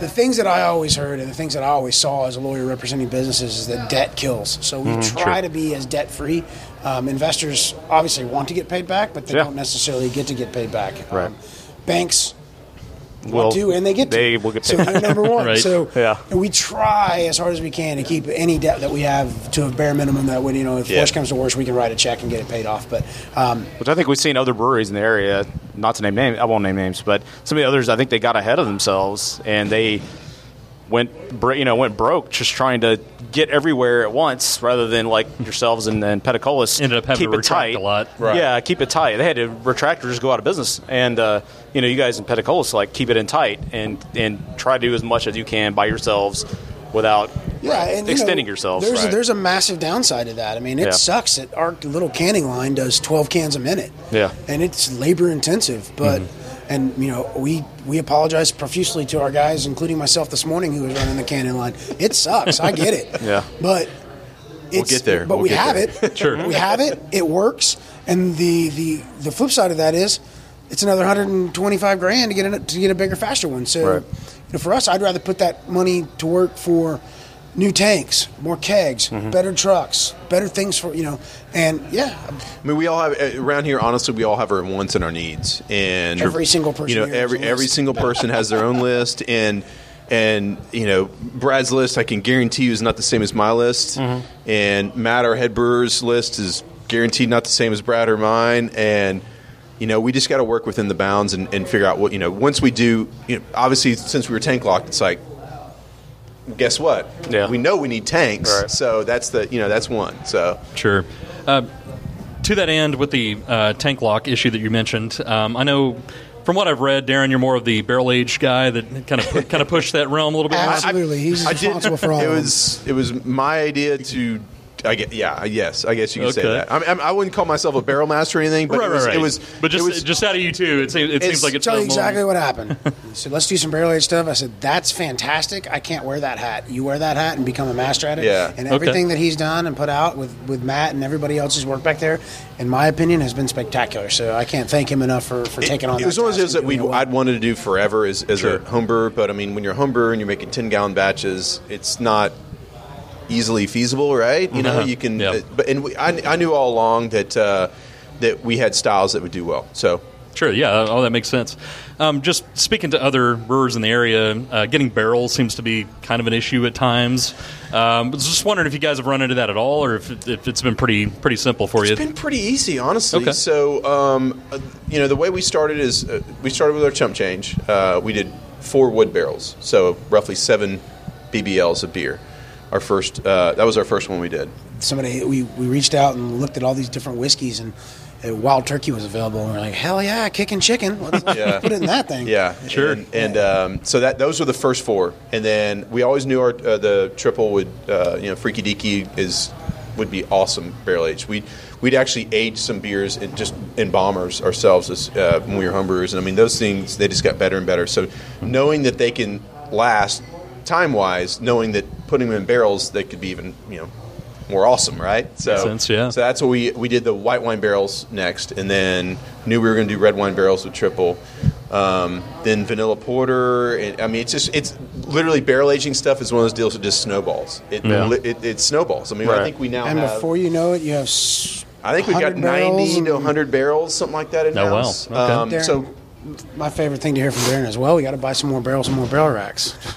The things that I always heard and the things that I always saw as a lawyer representing businesses is that debt kills. So we Mm-hmm. try to be as debt free. Um, investors obviously want to get paid back, but they Yeah. don't necessarily get to get paid back. Right. Um, banks Well, want to, and they get to. they will get so paid they're number one. Right. So Yeah. and we try as hard as we can to keep any debt that we have to a bare minimum. That when you know, if Yeah. worst comes to worst, we can write a check and get it paid off. But um, Which I think we've seen other breweries in the area, not to name names, I won't name names, but some of the others, I think they got ahead of themselves and they went, you know, went broke just trying to get everywhere at once rather than like yourselves and, and Peticolas Ended up having keep to it retract tight. a lot. Right. Yeah, keep it tight. They had to retract or just go out of business. And uh, you know, you guys in Peticolas like keep it in tight and and try to do as much as you can by yourselves without yeah, and you extending know, yourselves. There's Right. a, there's a massive downside to that. I mean, it Yeah. sucks that our little canning line does 12 cans a minute. Yeah. and it's labor intensive, but. Mm-hmm. And you know we we apologize profusely to our guys, including myself this morning, who was running the canning line. It sucks, I get it. Yeah. but it's, get there. But We'll we have there. it. Sure, we have it. It works. And the the the flip side of that is, it's another 125 grand to get a, to get a bigger, faster one. So, Right. you know, for us, I'd rather put that money to work for new tanks, more kegs, Mm-hmm. better trucks, better things for you know. And yeah, I mean, we all have uh, around here. Honestly, we all have our wants and our needs, and Every single person You know, here has every a every list. single person has their own list, and and you know, Brad's list I can guarantee you is not the same as my list, and Matt, our head brewer's list is guaranteed not the same as Brad or mine, and you know, we just got to work within the bounds and, and figure out what you know. Once we do, you know, obviously since we were tank locked, it's like. Guess what? Yeah. We know we need tanks, Right. so that's the you know that's one. So Sure. Uh, to that end, with the uh, tank lock issue that you mentioned, um, I know from what I've read, Derrin, you're more of the barrel aged guy that kind of kind of pushed that realm a little bit. more. absolutely, he's I did- responsible for all. It of them. was it was my idea to. I get, yeah, yes, I guess you could say Okay. that. I, mean, I wouldn't call myself a barrel master or anything, but right, it was, right, right. it was. but just it was, just out of you too, it seems it seems It's- like it's tell you exactly what happened. He said, "Let's do some barrel aged stuff." I said, "That's fantastic. I can't wear that hat. You wear that hat and become a master at it." Yeah. And Okay. everything that he's done and put out with with Matt and everybody else's work back there, in my opinion, has been spectacular. So I can't thank him enough for, for taking on. It that was one of task those and that we doing it well. I'd wanted to do forever as, as a home brewer, but I mean, when you're a home brewer and you're making ten gallon batches, it's not easily feasible, right? You know, Uh-huh. you can. Yeah. uh, but and we, I, I knew all along that uh, that we had styles that would do well. So Sure, yeah, all that makes sense. Um, just speaking to other brewers in the area, uh, getting barrels seems to be kind of an issue at times. Um, was just wondering if you guys have run into that at all, or if, if it's been pretty pretty simple for you. It's been pretty easy, honestly. Okay. So, um, uh, you know, the way we started is uh, we started with our chump change. Uh, we did four wood barrels, so roughly seven BBLs of beer. Our first, uh, that was our first one we did. somebody we, we reached out and looked at all these different whiskeys and uh, wild turkey was available and we're like hell yeah kicking chicken let's Yeah. put it in that thing Yeah, Sure. And, and um, so that those were the first four, and then we always knew our uh, the triple would, uh, you know, Freaky Deaky is would be awesome barrel aged. We we'd actually age some beers in just in bombers ourselves as, uh, when we were homebrewers, and I mean those things they just got better and better. So knowing that they can last time wise, knowing that putting them in barrels they could be even you know more awesome, right? So, sense, yeah. So that's what we we did the white wine barrels next, and then knew we were going to do red wine barrels with triple. Um, then vanilla porter. And, I mean, it's just it's literally barrel aging stuff is one of those deals that just snowballs. It, li- it, it snowballs. I mean, I think we now and have. before you know it you have s- I think we got ninety to 100 barrels, something like that in Oh, wow. house. Okay. Um, so my favorite thing to hear from Derrin is well we got to buy some more barrels some more barrel racks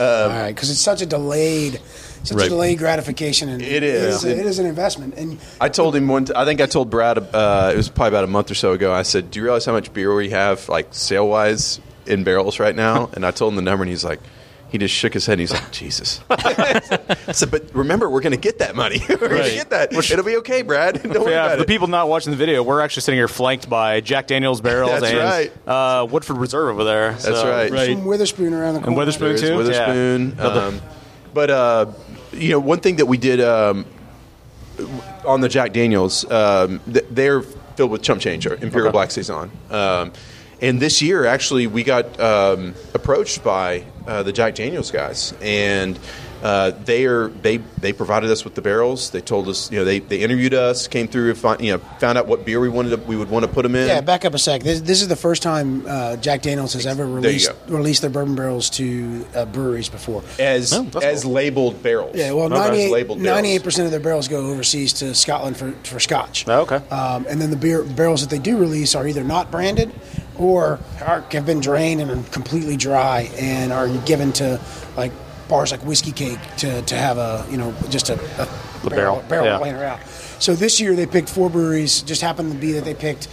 All right, because it's such a delayed, such Right. a delayed gratification, and It is. It is, a- it is an investment, and I told him one. T- I think I told Brad. Uh, it was probably about a month or so ago. I said, "Do you realize how much beer we have, like sale wise, in barrels right now?" and I told him the number, and he's like, he just shook his head. and He's like, "Jesus." I said, "But remember, we're going to get that money. we're going to get that. It'll be okay, Brad. Don't worry Yeah, about for the it." people not watching the video, we're actually sitting here flanked by Jack Daniels barrels That's and right. uh, Woodford Reserve over there. That's So- right. Right. some Witherspoon around the corner. And Witherspoon too. Witherspoon. Yeah. Um, but uh, you know, one thing that we did um, on the Jack Daniels, um, th- they're filled with chump change or Imperial Okay. Black Saison. And this year, actually, we got um, approached by uh, the Jack Daniels guys, and uh, they are they they provided us with the barrels. They told us, you know, they, they interviewed us, came through, and find, you know, found out what beer we wanted to, we would want to put them in. Yeah, back up a sec. This, this is the first time uh, Jack Daniels has ever released released their bourbon barrels to uh, breweries before. as Oh, as cool. labeled barrels. Yeah, well, As 98 labeled barrels. percent of their barrels go overseas to Scotland for, for Scotch. Oh, okay. Um, and then the beer barrels that they do release are either not branded or are, have been drained and are completely dry and are given to like bars like Whiskey Cake to, to have a you know just a, a The barrel barrel, yeah. laying around. So this year they picked four breweries. Just happened to be that they picked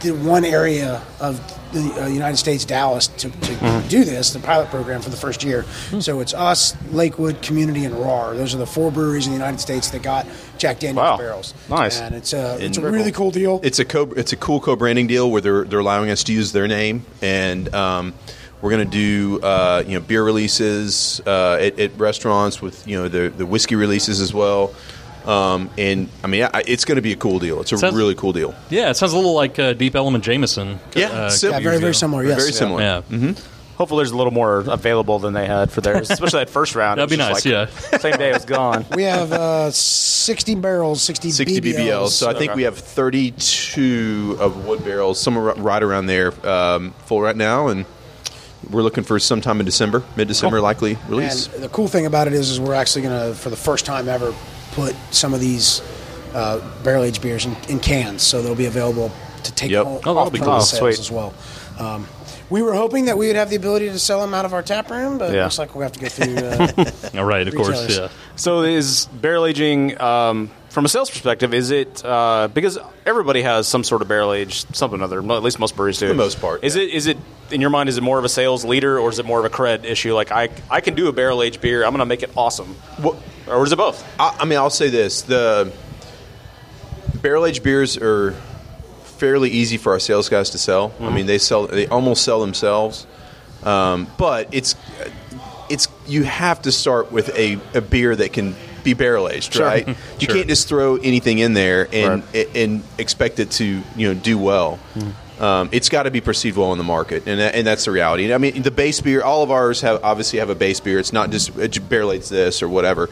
the one area of the uh, United States, Dallas, to, to Mm-hmm. do this, the pilot program for the first year. Hmm. So it's us, Lakewood, Community, and Rahr. Those are the four breweries in the United States that got Jack Daniels Wow. barrels. Nice. and it's a it's a really cool deal. It's a co- it's a cool co-branding deal where they're they're allowing us to use their name, and um, we're going to do uh, you know beer releases uh, at, at restaurants with you know the the whiskey releases as well. Um, and I mean, I, it's going to be a cool deal. It's a Sounds- really cool deal. Yeah, it sounds a little like uh, Deep Ellum Jameson. Yeah, uh, sim- yeah, very very similar. Yes, Very similar. yeah. Hopefully, there's a little more available than they had for theirs, especially that first round. That'd be nice. just Yeah. Same day it was gone. We have uh, 60 barrels, 60, 60 BBLs. BBLs. So I think we have 32 of wood barrels, somewhere right around there, um, full right now, and we're looking for sometime in December, mid-December, likely release. And the cool thing about it is, is we're actually going to, for the first time ever, put some of these uh, barrel aged beers in, in cans, so they'll be available to take Yep. home Oh, that'll off be cool. sales Sweet. as well. Um, we were hoping that we would have the ability to sell them out of our tap room, but it looks like we'll have to go through. Uh, All right, of course. Yeah. So is barrel aging um, from a sales perspective? Is it uh, because everybody has some sort of barrel aged something or other? At least most breweries do. For the most part, Is yeah. it is it in your mind? Is it more of a sales leader or is it more of a cred issue? Like I I can do a barrel aged beer. I'm going to make it awesome. What- Or is it both? I, I mean, I'll say this: the barrel aged beers are fairly easy for our sales guys to sell. I mean, they sell they almost sell themselves, um, but it's it's you have to start with a, a beer that can be barrel aged, right? You can't just throw anything in there and and expect it to you know do well. Um, it's got to be perceived well in the market, and that, and that's the reality. I mean, the base beer, all of ours have obviously have a base beer. It's not just it barrel aged this or whatever.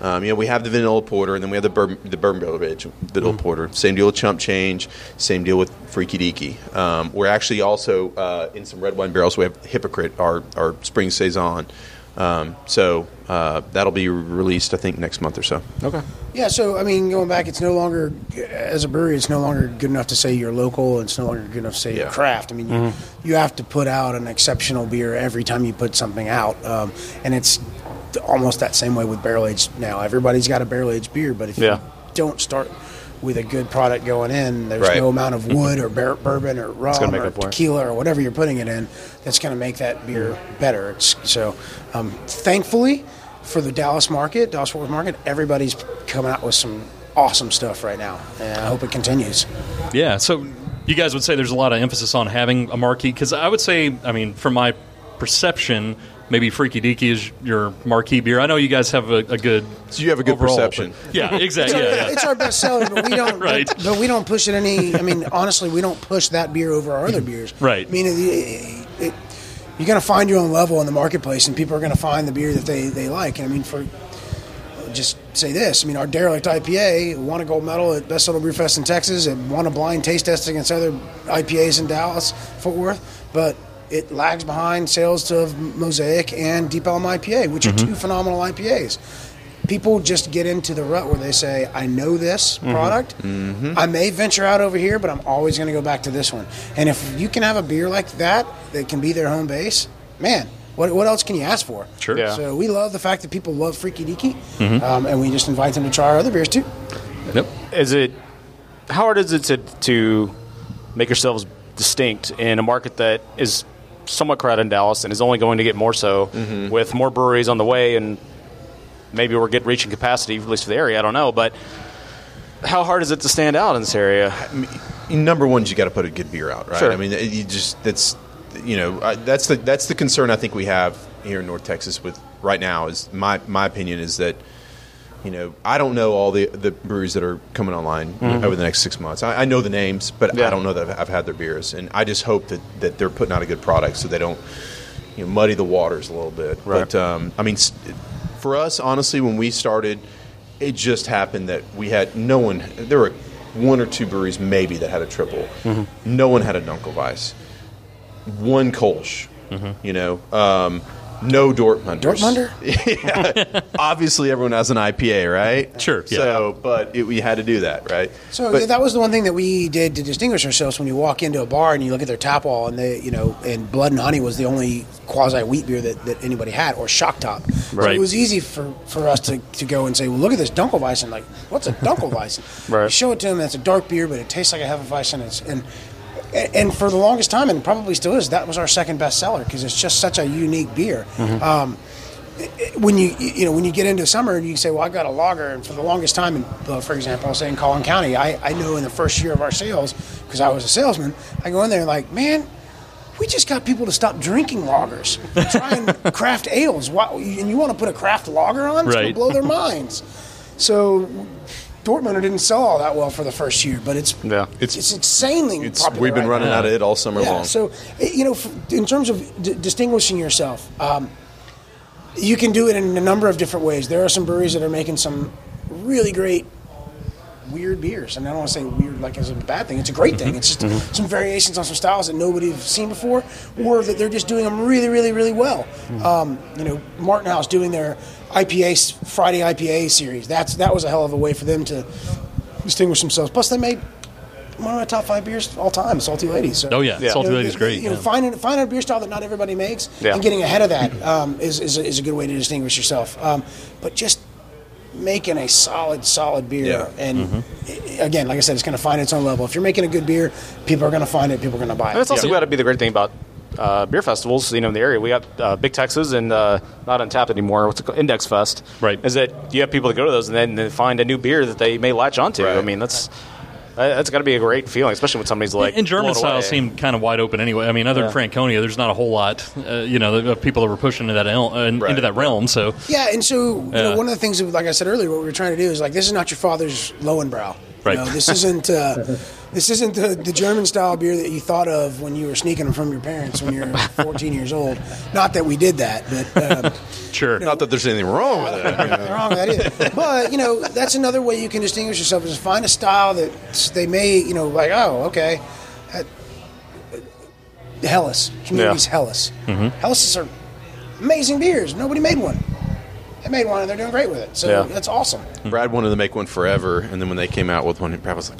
Um, you know, we have the vanilla porter, and then we have the bourbon, the bourbon barrel aged vanilla porter. Same deal with chump change. Same deal with freaky deaky. Um, we're actually also uh, in some red wine barrels. We have hypocrite, our our spring saison. Um, so uh, that'll be released, I think, next month or so. Okay. yeah, so I mean, going back, it's no longer as a brewery. It's no longer good enough to say you're local. It's no longer good enough to say you're Yeah. craft. I mean, you, you have to put out an exceptional beer every time you put something out, um, and it's almost that same way with barrel aged now. Everybody's got a barrel aged beer, but if Yeah. you don't start with a good product going in, there's Right. no amount of wood or bar- bourbon or rum or up for it. tequila or whatever you're putting it in that's going to make that beer better. It's, so, um, thankfully, for the Dallas market, Dallas Fort Worth market, everybody's coming out with some awesome stuff right now, and I hope it continues. Yeah. So you guys would say there's a lot of emphasis on having a marquee because I would say, I mean, from my perception, maybe Freaky Deaky is your marquee beer. I know you guys have a, a good. So you have a good overall, perception. but- Yeah, exactly. Yeah, yeah. It's our best seller, but we don't. Right. But, but we don't push it any. I mean, honestly, we don't push that beer over our other beers. Right. I mean, it, it, you're going to find your own level in the marketplace, and people are going to find the beer that they, they like. And I mean, for just say this, I mean, our derelict IPA won a gold medal at Best Little Brew Fest in Texas. It won a blind taste test against other IPAs in Dallas, Fort Worth, but it lags behind sales to Mosaic and Deep Ellum IPA, which are mm-hmm. two phenomenal IPAs. People just get into the rut where they say, "I know this product. I may venture out over here, but I'm always going to go back to this one." And if you can have a beer like that that can be their home base, man, what, what else can you ask for? Sure. Yeah. So we love the fact that people love Freaky Deaky, Mm-hmm. um, and we just invite them to try our other beers too. Yep. Is it how hard is it to to make yourselves distinct in a market that is somewhat crowded in Dallas and is only going to get more so with more breweries on the way and maybe we're getting reaching capacity at least for the area. I don't know, but how hard is it to stand out in this area? number one is you got to put a good beer out, right? Sure. I mean, you just that's you know I, that's the that's the concern I think we have here in North Texas with right now is my my opinion is that you know I don't know all the the breweries that are coming online over the next six months. I, I know the names, but Mm-hmm. Yeah. I don't know that I've, I've had their beers, and I just hope that that they're putting out a good product so they don't you know muddy the waters a little bit. Right. But um, I mean, for us, honestly, when we started, it just happened that we had no one. There were one or two breweries maybe that had a triple. No one had a Dunkelweiss. One Kolsch. You know, um, no Dortmunders. Dortmunder? yeah. Obviously, everyone has an IPA, right? Sure, yeah. So, but it, we had to do that, right? So But- that was the one thing that we did to distinguish ourselves. When you walk into a bar and you look at their tap wall, and they, you know, and Blood and Honey was the only quasi wheat beer that, that anybody had, or Shock Top. So it was easy for, for us to, to go and say, well, look at this Dunkelweizen. Like, what's a Dunkelweizen? Right. You show it to them, and it's a dark beer, but it tastes like a Hefeweizen. It's, and and for the longest time, and probably still is, that was our second best seller because it's just such a unique beer. Um, when you you know when you get into summer and you say, well, I got a lager, and for the longest time, in, uh, for example, I'll say in Collin County, I, I know in the first year of our sales because I was a salesman, I go in there like, man. We just got people to stop drinking lagers, and try and craft ales. Why, and you want to put a craft lager on? It's gonna blow their minds. So, Dortmunder didn't sell all that well for the first year, but it's Yeah. it's, it's insanely It's, popular. we've been right running now. out of it all summer Yeah, long. so eh, you know, in terms of d- distinguishing yourself, um, you can do it in a number of different ways. There are some breweries that are making some really great weird beers, and I don't want to say weird like as a bad thing. It's a great thing. It's just some variations on some styles that nobody's seen before, or that they're just doing them really, really, really well. Um, you know, Martin House doing their IPA Friday IPA series. That's that was a hell of a way for them to distinguish themselves. Plus, they made one of my top five beers all time, Salty Lady. So, Oh, yeah. Salty you know, Lady's great, You know, yeah. finding finding a beer style that not everybody makes Yeah. and getting ahead of that um, is is, a, is a good way to distinguish yourself. Um, but just making a solid, solid beer, Yeah. and i- again, like I said, it's going to find its own level. If you're making a good beer, people are going to find it. People are going to buy And it. it's also got to be the great thing about uh, beer festivals. You know, in the area, we got uh, Big Texas and uh, not Untapped anymore. What's it called? Index Fest? Right. Is that you have people that go to those and then they find a new beer that they may latch onto. Right. I mean, that's that- that's got to be a great feeling, especially when somebody's like. and German style away. seemed kind of wide open anyway. I mean, other Yeah. than Franconia, there's not a whole lot, uh, you know, of people that were pushing into that el- uh, into that realm. So Yeah, and so you Yeah. know, one of the things, that, like I said earlier, what we were trying to do is like this is not your father's Lowenbrau. Right. You know, this isn't uh, this isn't the, the German style beer that you thought of when you were sneaking them from your parents when you were 14 years old. Not that we did that, but um, sure, Not that there's anything wrong with it. nothing wrong with that either. But you know, that's another way you can distinguish yourself is find a style that they may, you know, like oh, okay, uh, Helles, Community's Helles. Helles are amazing beers. Nobody made one. They made one and they're doing great with it. So Yeah. that's awesome. Brad wanted to make one forever, and then when they came out with one, Brad was like,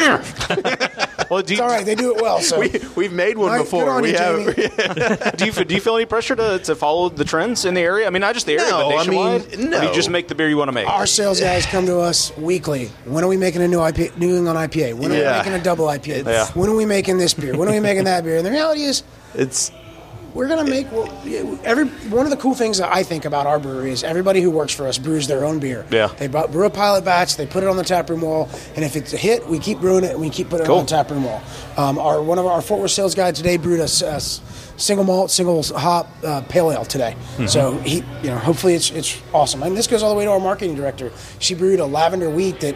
Well, do It's all right. They do it well. So we, "We've made one All right, before. on we you, have." Jamie. do you do you feel any pressure to, to follow the trends in the area? I mean, not just the area, No, but I mean, nationwide. Or do no. you just make the beer you want to make. our sales guys come to us weekly. When are we making a new IPA, New England IPA? When are Yeah. we making a double IPA? Yeah. When are we making this beer? When are we making that beer? And the reality is, It's we're gonna make well, every one of the cool things that I think about our brewery is everybody who works for us brews their own beer. Yeah. they brew a pilot batch, they put it on the tap room wall, and if it's a hit, we keep brewing it and we keep putting Cool. it on the tap room wall. Um, our one of our Fort Worth sales guy today brewed a single malt, single hop uh, pale ale today. Mm-hmm. So he, you know, hopefully it's it's awesome. And this goes all the way to our marketing director. She brewed a lavender wheat that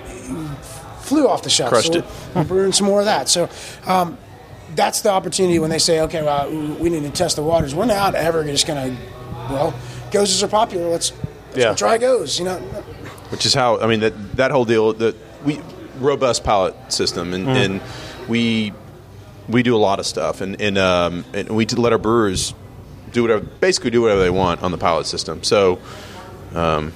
flew off the shelf. Crushed so it. We're, we're brewing some more of that. So. Um, that's the opportunity when they say, okay, well, we need to test the waters. We're not ever just going to, well, goses are popular. Let's, let's Yeah. go try goes. You know, which is how I mean that that whole deal. That we robust pilot system, and, and we we do a lot of stuff, and and, um, and we let our brewers do whatever, basically do whatever they want on the pilot system. So, um,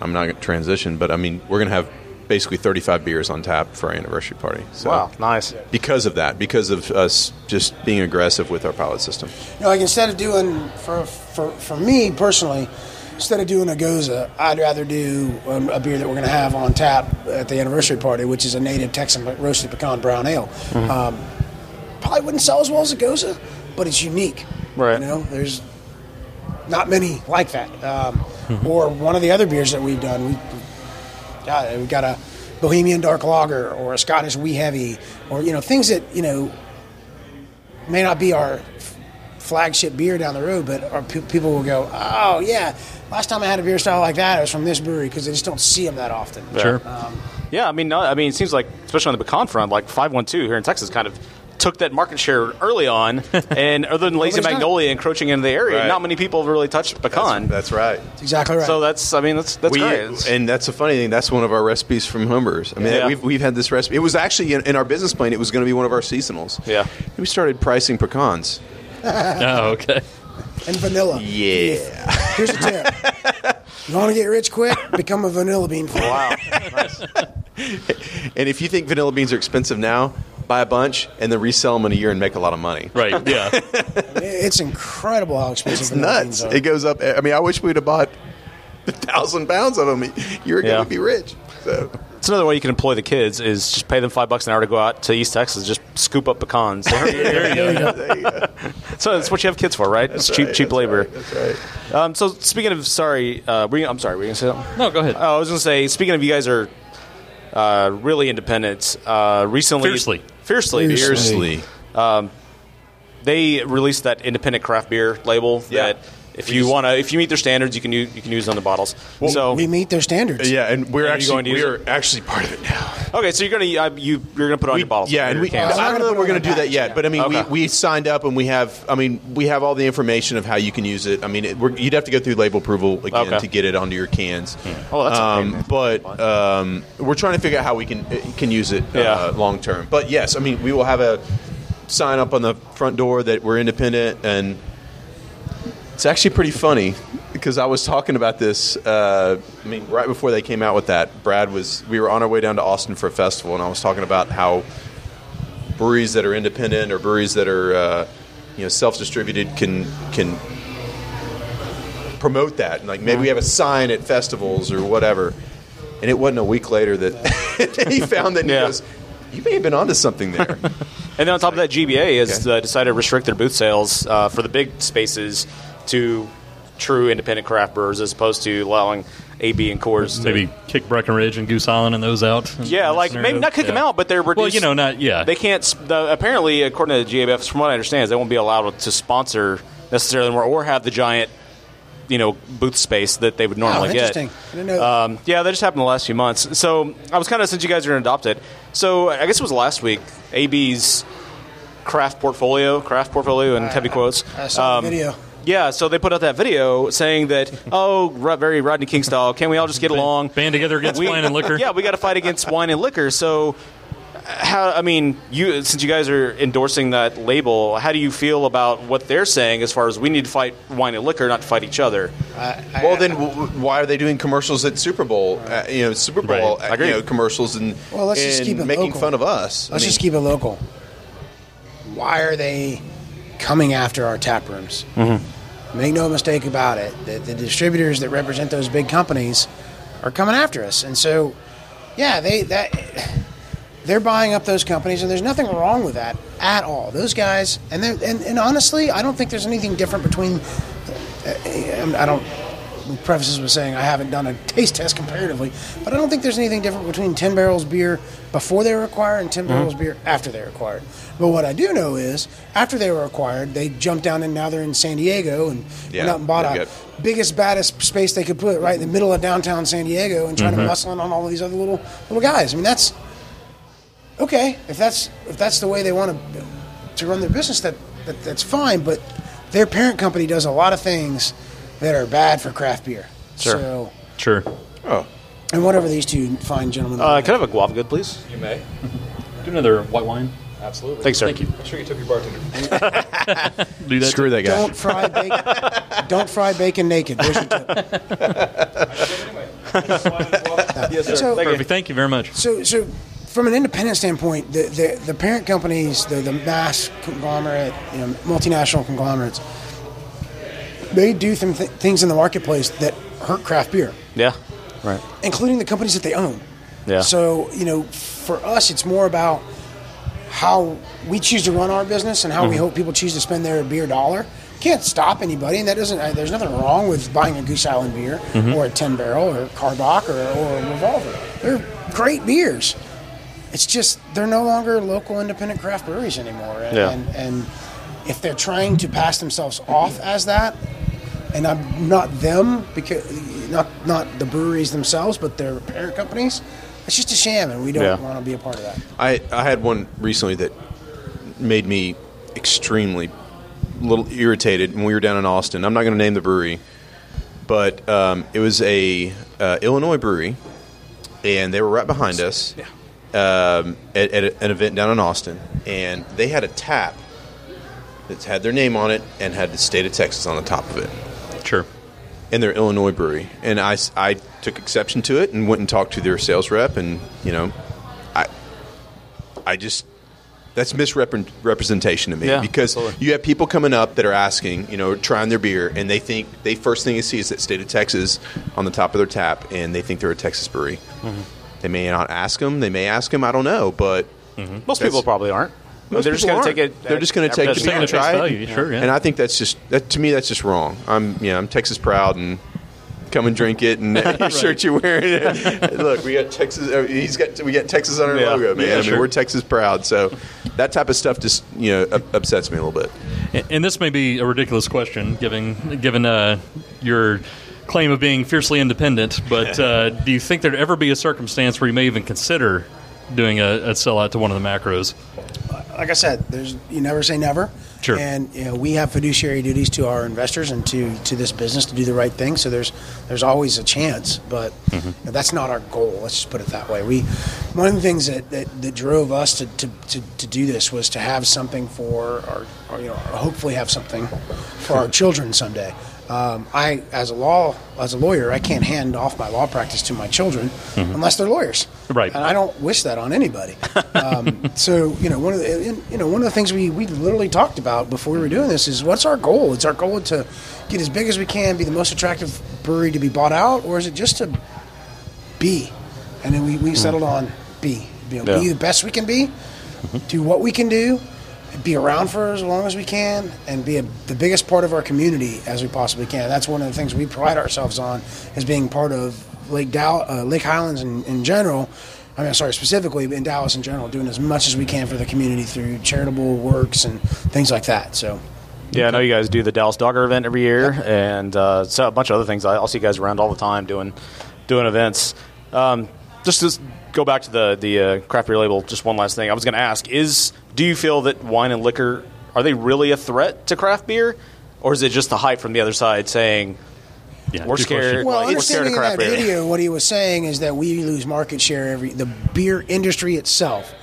I'm not going to transition, but I mean we're going to have basically 35 beers on tap for our anniversary party. So Wow, nice. Because of that, because of us just being aggressive with our pilot system. You know, like instead of doing for for for me personally, instead of doing a gose, I'd rather do um, a beer that we're going to have on tap at the anniversary party, which is a native Texan roasted pecan brown ale. Mm-hmm. Um, probably wouldn't sell as well as a gose, but it's unique. Right. You know, there's not many like that. Um, Or one of the other beers that we've done, we got we got a Bohemian Dark Lager or a Scottish Wee Heavy, or you know things that you know may not be our f- flagship beer down the road, but our pe- people will go, oh yeah, last time I had a beer style like that, it was from this brewery because they just don't see them that often. Sure. Um, yeah, I mean, no, I mean, it seems like, especially on the pecan front, like five one two here in Texas, kind of took that market share early on, and other than Lazy Nobody's done. Magnolia encroaching into the area, Right. not many people have really touched pecan. That's right. That's exactly right. So that's, I mean, that's that's we, great. It's- and that's a funny thing. That's one of our recipes from Humbers. I mean, Yeah. we've, we've had this recipe. It was actually in, in our business plan. It was going to be one of our seasonals. Yeah. We started pricing pecans. Oh, okay. and vanilla. Yeah. Here's a tip. You want to get rich quick? Become a vanilla bean farmer. wow, nice. And if you think vanilla beans are expensive now, buy a bunch and then resell them in a year and make a lot of money. Right. Yeah. It's incredible how expensive It's vanilla nuts. beans are. It goes up. I mean, I wish we'd have bought a thousand pounds of them. You're Yeah. going to be rich. So It's another way you can employ the kids is just pay them five bucks an hour to go out to East Texas, just scoop up pecans. there you go. there you go. so that's what you have kids for, right? it's cheap, right, cheap that's labor. right, That's right. Um, so speaking of, sorry, uh, were you, I'm sorry, were you gonna say something? No, go ahead. Oh, I was going to say, speaking of you guys are uh, really independent. Uh, recently, Fiercely. fiercely, Fiercely. they released that independent craft beer label Yeah. that if you want to, if you meet their standards, you can use, you can use it on the bottles. so we meet their standards. Yeah, and we're And actually going to use we're actually part of it now. okay, so you're gonna uh, you you're gonna put it on your bottles. Yeah, and we, cans. I don't know that we're it gonna do that yet, package, but I mean, Okay. we, we signed up and we have, I mean, we have all the information of how you can use it. I mean, it, we're, you'd have to go through label approval again Okay. to get it onto your cans. Oh, that's um, man. but um, we're trying to figure out how we can uh, can use it Yeah. uh, long term. But yes, I mean, we will have a sign up on the front door that we're independent, and it's actually pretty funny because I was talking about this. Uh, I mean, right before they came out with that, Brad was. We were on our way down to Austin for a festival, and I was talking about how breweries that are independent or breweries that are uh, you know self-distributed can can promote that. And like maybe we have a sign at festivals or whatever. And it wasn't a week later that he found that and Yeah. he goes, "You may have been onto something there." And then on top of that, GBA has Okay. uh, decided to restrict their booth sales uh, for the big spaces to true independent craft brewers as opposed to allowing AB and Coors to Maybe kick Breckenridge and Goose Island and those out. Yeah, like scenario. maybe not kick them out, but they're reduced. Well, you know, not yeah. They can't. The, apparently, according to the GABF, from what I understand, is they won't be allowed to sponsor necessarily more or have the giant, you know, booth space that they would normally Oh, get. interesting. I didn't know that. Um, yeah, that just happened the last few months. So I was kind of since you guys are going to adopt it. So I guess it was last week. AB's craft portfolio, craft portfolio, in heavy quotes. I saw Um, the video. Yeah, so they put out that video saying that, oh, very Rodney King style. Can we all just get along? band together against wine and liquor. Yeah, we got to fight against wine and liquor. So, how? I mean, you since you guys are endorsing that label, how do you feel about what they're saying as far as we need to fight wine and liquor, not to fight each other? well, then w- w- why are they doing commercials at Super Bowl? Uh, you know, Super Bowl Right. I uh, agree. you know, commercials and, Well, let's just keep it making local. fun of us. Let's mean, just keep it local. Why are they coming after our tap rooms? Mm-hmm. Make no mistake about it. The, the distributors that represent those big companies are coming after us, and so yeah, they that they're buying up those companies, and there's nothing wrong with that at all. Those guys, and and, and honestly, I don't think there's anything different between. Uh, I don't preface this with saying I haven't done a taste test comparatively, but I don't think there's anything different between 10 barrels beer before they were acquired and 10 mm-hmm. barrels beer after they were acquired. But what I do know is after they were acquired, they jumped down and now they're in San Diego and Yeah, went out and bought a got- biggest, baddest space they could put right in the middle of downtown San Diego and trying to mm-hmm. muscle in on all of these other little little guys. I mean, that's okay if that's if that's the way they want to to run their business. That, that that's fine. But their parent company does a lot of things that are bad for craft beer. Sure. So, Sure. oh, and whatever these two fine gentlemen. Uh, are. can I have a guava good, please? You may. Do another white wine. Absolutely. Thanks, sir. Thank you. I'm sure you took your bartender. Do that. screw that guy. don't fry bacon. don't fry bacon naked. There's your tip. anyway. Yes, sir. So, Thank you. Thank you very much. so, so from an independent standpoint, the, the, the parent companies, the, the mass conglomerate, you know, multinational conglomerates, they do some th- things in the marketplace that hurt craft beer, Yeah. Right. including the companies that they own. Yeah. So, you know, for us, it's more about how we choose to run our business and how Mm-hmm. we hope people choose to spend their beer dollar. Can't stop anybody, and that doesn't. uh, There's nothing wrong with buying a Goose Island beer Mm-hmm. or a Ten Barrel or a Karbach or, or a Revolver. They're great beers. It's just they're no longer local independent craft breweries anymore, and, Yeah. and, and if they're trying to pass themselves off as that, and I'm not them because not not the breweries themselves, but their parent companies. It's just a sham, and we don't Yeah. want to be a part of that. I, I had one recently that made me extremely little irritated when we were down in Austin. I'm not going to name the brewery, but um, it was a uh, Illinois brewery, and they were right behind us um, at, at a- an event down in Austin, and they had a tap that had their name on it and had the state of Texas on the top of it Sure. in their Illinois brewery, and I, I took exception to it and went and talked to their sales rep, and you know, I I just that's misrepresentation to me Yeah, because absolutely. you have people coming up that are asking, you know, trying their beer, and they think they first thing they see is that state of Texas on the top of their tap, and they think they're a Texas brewery. Mm-hmm. They may not ask them, they may ask them, I don't know, but Most people probably aren't. Most they're just going to take it. They're just going to take face and it try face it. value, sure, yeah. And I think that's just that to me that's just wrong. I'm yeah, I'm Texas proud and come and drink it and your shirt you're wearing. Look, we got Texas. uh, He's got we got Texas on our Yeah. logo, man. Yeah, I mean, sure. we're Texas proud. So that type of stuff just you know upsets me a little bit. And- And this may be a ridiculous question, given given uh, your claim of being fiercely independent. But uh, do you think there'd ever be a circumstance where you may even consider doing a, a sellout to one of the macros? Like I said, there's you never say never. Sure. And you know, we have fiduciary duties to our investors and to, to this business to do the right thing. So there's there's always a chance, but mm-hmm. you know, that's not our goal. Let's just put it that way. We one of the things that, that, that drove us to, to, to, to do this was to have something for our, or, you know, hopefully have something for our children someday. Um, I, as a law, as a lawyer, I can't hand off my law practice to my children unless they're lawyers. Right. And I don't wish that on anybody. Um, so you know, one of the and, you know one of the things we, we literally talked about before we were doing this is what's our goal? It's our goal to get as big as we can, be the most attractive brewery to be bought out, or is it just to be? And then we, we settled on be. Yeah. be the best we can be, do what we can do, be around for as long as we can, and be a, the biggest part of our community as we possibly can. That's one of the things we pride ourselves on as being part of Lake Dow, uh, Lake Highlands in, in general. I mean, sorry, specifically in Dallas in general, doing as much as we can for the community through charitable works and things like that. So, Yeah, I know you guys do the Dallas Dogger event every year, and uh, so a bunch of other things. I- I'll see you guys around all the time doing doing events. Um, just s- go back to the the uh, craft beer label, just one last thing. I was going to ask: Is do you feel that wine and liquor are they really a threat to craft beer, or is it just the hype from the other side saying Yeah, we're scared? question. well, we're scared of in craft that beer? video, what he was saying is that we lose market share every the beer industry itself,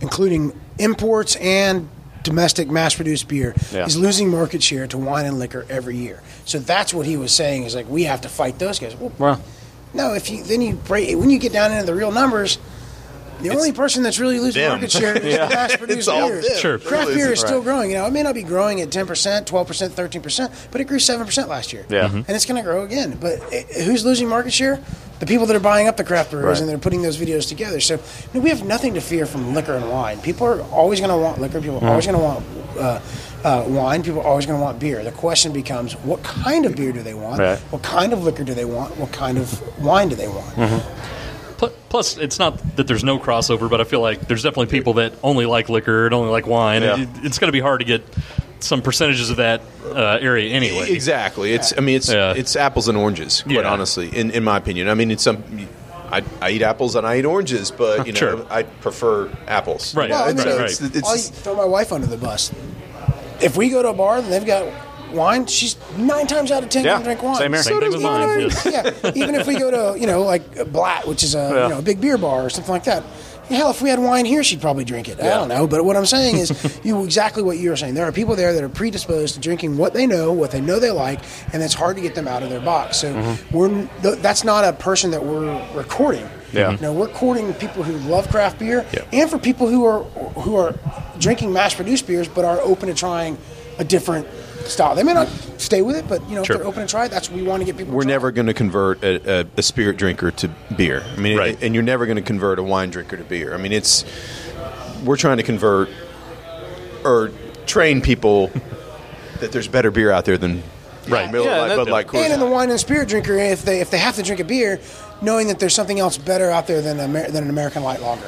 including imports and domestic mass-produced beer, Yeah. is losing market share to wine and liquor every year. So that's what he was saying is like we have to fight those guys. Well, Well, no, if you then you break when you get down into the real numbers. The only person that's really losing them. market share is Yeah. the mass-produced It's all beers. Sure. Craft Really beer is. is still growing. You know, it may not be growing at ten percent, twelve percent, thirteen percent, but it grew seven percent last year. Yeah. Mhm. and it's going to grow again. But eh, who's losing market share? The people that are buying up the craft brewers Right. and they're putting those videos together. So you know, we have nothing to fear from liquor and wine. People are always going to want liquor. People are always Mm-hmm. going to want. Uh, uh, wine, people are always going to want beer. The question becomes, what kind of beer do they want? Right. What kind of liquor do they want? What kind of wine do they want? Pl- Plus, it's not that there's no crossover, but I feel like there's definitely people that only like liquor and only like wine. Yeah. It- it's going to be hard to get some percentages of that uh, area anyway. Exactly. It's. I mean, it's Yeah. it's apples and oranges. Quite Yeah. honestly, in in my opinion. I mean, it's some. I, I eat apples and I eat oranges, but you know, Sure. I prefer apples. Right, You know, Well, I mean, right, it's- right. it's- I'll throw my wife under the bus. If we go to a bar and they've got wine, she's nine times out of ten Yeah, gonna drink wine. same here. Same thing with mine. yes. yeah, even if we go to you know like Blatt, which is a Yeah. you know a big beer bar or something like that. Hell, if we had wine here, she'd probably drink it. I don't know, but what I'm saying is, you exactly what you were saying. There are people there that are predisposed to drinking what they know, what they know they like, and it's hard to get them out of their box. So Mm-hmm. we're th- that's not a person that we're recording. Yeah. No, we're courting people who love craft beer, Yeah. and for people who are who are drinking mass-produced beers, but are open to trying a different style. They may not stay with it, but you know, Sure. if they're open to try it, that's what we want to get people. We're to never going to convert a, a, a spirit drinker to beer. I mean, Right. and you're never going to convert a wine drinker to beer. I mean, it's we're trying to convert or train people that there's better beer out there than Right. Miller Yeah, Lite, that- Bud Light, Coors and in the wine and spirit drinker, if they if they have to drink a beer, knowing that there's something else better out there than Amer- than an American light lager,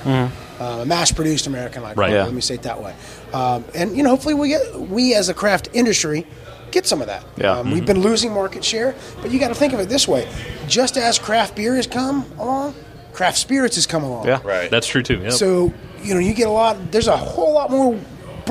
uh, a mass-produced American light Mm-hmm. Right. lager. Yeah. Let me say it that way. Um, and you know, hopefully, we get we as a craft industry get some of that. Yeah. Um, We've been losing market share, but you got to think of it this way: just as craft beer has come along, craft spirits has come along. Yeah. Right. That's true too. Yep. So you know, you get a lot. There's a whole lot more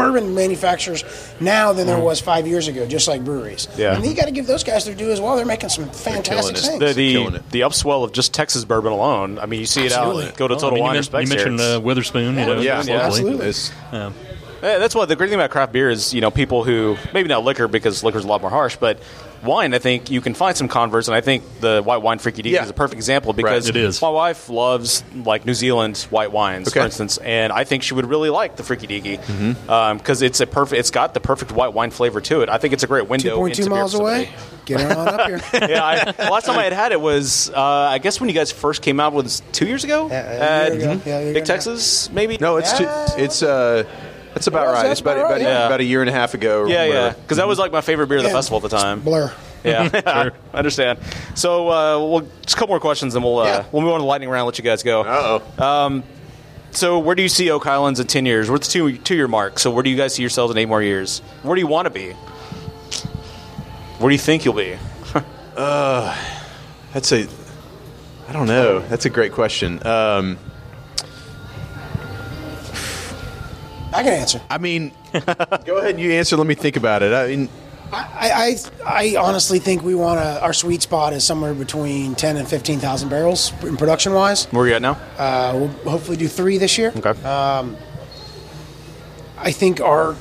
bourbon manufacturers now than there was five years ago, just like breweries. Mm. Yeah. and you got to give those guys their due as well. They're making some fantastic things. The the, the upswell of just Texas bourbon alone. I mean, you see it Absolutely. out. Go to Well, I Total mean, Wine you, or Specs you mentioned uh, It's- Witherspoon. You know, Yeah, locally. absolutely. It's- Yeah. Yeah, that's why the great thing about craft beer is. You know, people who maybe not liquor because liquor's a lot more harsh, but wine. I think you can find some converts, and I think the white wine freaky deaky Yeah. is a perfect example because It is. my wife loves like New Zealand white wines, Okay. for instance, and I think she would really like the freaky deaky Mm-hmm. because it's a perfect. It's got the perfect white wine flavor to it. I think it's a great window. Two point two into beer miles away. Get on up here. yeah, I, last time I had had it was uh, I guess when you guys first came out was two years ago. Yeah, a year At ago. Yeah, a year Big half. Texas, maybe. no, it's too, Yeah. it's uh, that's about Well, right. that's It's about about about, right, a- yeah. about a year and a half ago. Or Yeah, yeah, whatever. because that was like my favorite beer of the Yeah. festival at the time. Blur. Yeah, I understand. So, uh, we'll just a couple more questions, and we'll uh, Yeah. we'll move on to the lightning round. Let you guys go. Uh oh. So, where do you see Oak Highlands in ten years? We're at the two two year mark. So, where do you guys see yourselves in eight more years? Where do you want to be? Where do you think you'll be? That's a. I don't know. That's a great question. Um, I can answer. I mean, go ahead and you answer. Let me think about it. I mean, I, I, I honestly think we want to. Our sweet spot is somewhere between ten and fifteen thousand barrels in production wise. Where are you at now? Uh, we'll hopefully do three this year. Okay. I think our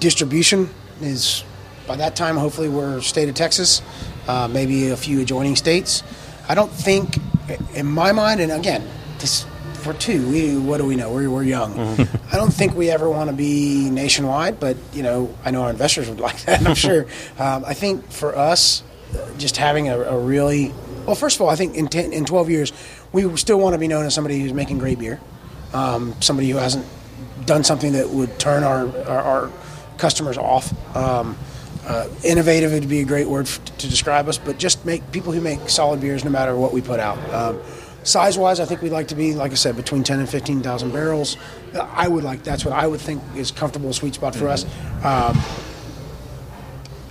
distribution is by that time. Hopefully, we're state of Texas, uh, maybe a few adjoining states. I don't think, in my mind, and again, this for two. We what do we know? We're, we're young. I don't think we ever want to be nationwide, but you know, I know our investors would like that. I'm sure. Um, I think for us, just having a, a really well, first of all, I think in 10, in 12 years, we still want to be known as somebody who's making great beer, um, somebody who hasn't done something that would turn our our, our customers off. Um, uh, innovative would be a great word f- to describe us, but just make people who make solid beers no matter what we put out. Um, size wise, I think we'd like to be, like I said, between 10 and 15,000 barrels. I would like, that's what I would think is comfortable sweet spot for us. Um,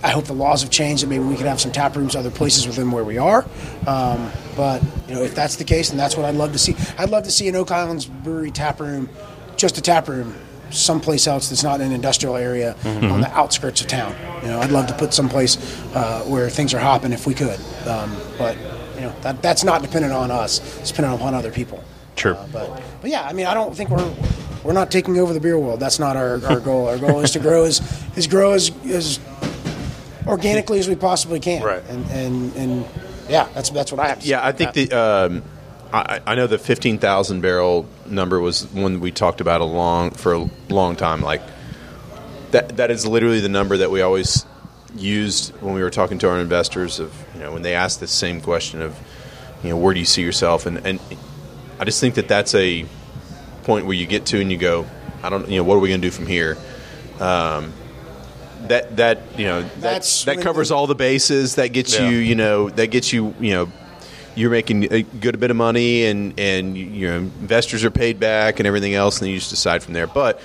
I hope the laws have changed and maybe we could have some tap rooms other places within where we are. Um, but you know, if that's the case, then that's what I'd love to see. I'd love to see an Oak Highlands Brewery tap room, just a tap room, someplace else that's not in an industrial area on the outskirts of town. You know, I'd love to put someplace uh, where things are hopping if we could. Um, but you know, that, that's not dependent on us. It's dependent upon other people. Sure. Uh, but but yeah, I mean, I don't think we're we're not taking over the beer world. That's not our, our goal. Our goal is to grow as is grow as, as organically as we possibly can. Right. And and, and yeah, that's that's what I have. To say. Yeah, I think the um, I, I know the fifteen thousand barrel number was one we talked about a long for a long time. Like that that is literally the number that we always used when we were talking to our investors. Of you know when they asked the same question of you know where do you see yourself and and I just think that that's a point where you get to and you go I don't you know what are we going to do from here. Um, that that you know that, That's that when covers the- all the bases. That gets Yeah. you you know that gets you you know you're making a good bit of money and and you know investors are paid back and everything else and then you just decide from there. But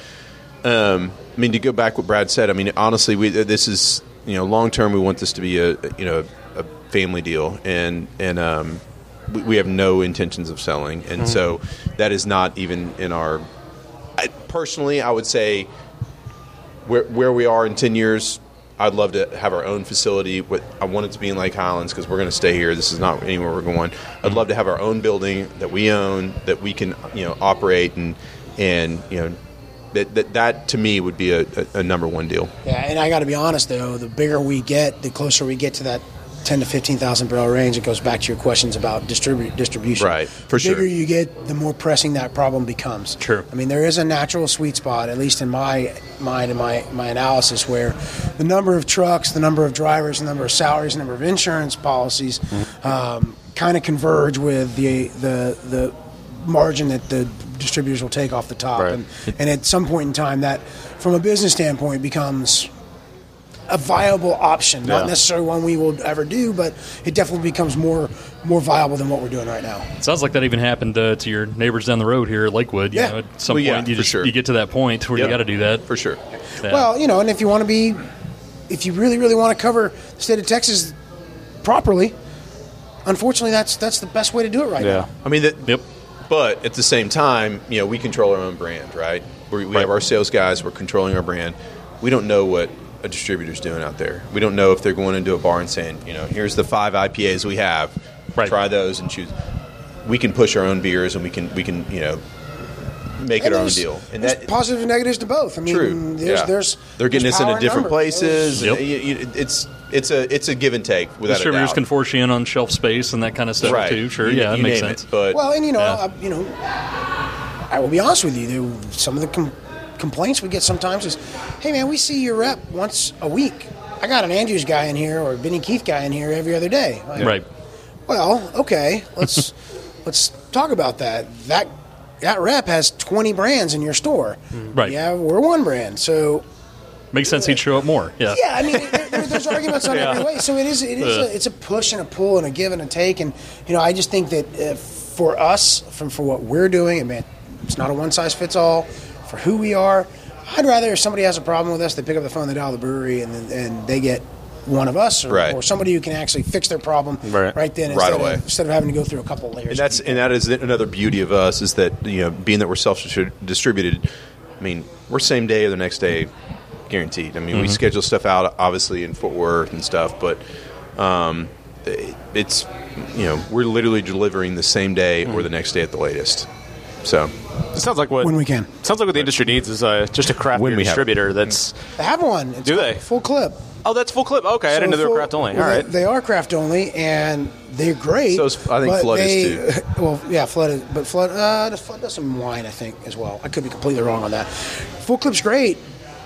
um, I mean to go back what Brad said. I mean honestly we this is you know long term we want this to be a you know a family deal and and um, we, we have no intentions of selling and so that is not even in our. I, personally, I would say where where we are in ten years, I'd love to have our own facility. What I want it to be in Lake Highlands because we're going to stay here. This is not anywhere we're going. I'd love to have our own building that we own that we can you know operate and and you know that that, that to me would be a, a, a number one deal. Yeah, and I got to be honest though, the bigger we get, the closer we get to that ten to fifteen thousand barrel range. It goes back to your questions about distribu- distribution. Right, for the bigger you get, the more pressing that problem becomes. True. I mean, there is a natural sweet spot, at least in my mind and my my analysis, where the number of trucks, the number of drivers, the number of salaries, the number of insurance policies, um, kind of converge with the the the margin that the distributors will take off the top, Right. and and at some point in time, that from a business standpoint becomes a viable option. Not Yeah. necessarily one we will ever do, but it definitely becomes more more viable than what we're doing right now. It sounds like that even happened uh, to your neighbors down the road here at Lakewood. You Yeah. know, at some Well, yeah, point, you just sure. you get to that point where Yep. you got to do that. for sure. Yeah. Well, you know, and if you want to be, if you really really want to cover the state of Texas properly, unfortunately, that's that's the best way to do it right Yeah. now. I mean, that, Yep. But at the same time, you know, we control our own brand, right? We, we have our sales guys. We're controlling our brand. We don't know what a distributor's doing out there. We don't know if they're going into a bar and saying, you know, here's the five IPAs we have. Right. Try those and choose. We can push our own beers, and we can we can you know make And it our own deal. And there's that and negatives to both. I mean, true. There's, yeah. there's they're getting us power into different numbers. places. Yep. and you- you- it's it's a it's a give and take without a Distributors doubt. can force you in on shelf space and that kind of stuff right. too. Sure, You- yeah, it makes sense. It, but Well, and you know, Yeah. uh, you know, I will be honest with you. Some of the com- complaints we get sometimes is, "Hey, man, we see your rep once a week. I got an Andrews guy in here or a Benny Keith guy in here every other day." Like, Right. Well, okay, let's let's talk about that. That that rep has twenty brands in your store. Right. Yeah, we're one brand, so Makes sense. He'd show up more. Yeah. yeah, I mean, there, there- there's arguments on every way. So it is, it is, Yeah. a, it's a push and a pull and a give and a take. And you know, I just think that uh, for us, from for what we're doing, and man, it's not a one size fits all. For who we are, I'd rather if somebody has a problem with us, they pick up the phone, they dial the brewery, and and they get one of us or, Right. or somebody who can actually fix their problem Right. then Right instead away. Of, instead of having to go through a couple layers. and that's of and that is another beauty of us is that you know being that we're self distributed. I mean, we're same day or the next day, guaranteed. I mean, Mm-hmm. we schedule stuff out obviously in Fort Worth and stuff, but um, it- it's you know we're literally delivering the same day Mm. or the next day at the latest. So It sounds like what When we can. Sounds like what the industry needs is uh, just a craft When beer we have distributor. That's they have one. It's Do they? full clip? Oh, that's full clip. Okay, I didn't know they were full- craft only. well, All right. they, they are craft only, and they're great. So is- I think but Flood is they, too. Well, yeah, flood is, but flood, uh, does flood does some wine, I think, as well. I could be completely wrong on that. Full clip's great.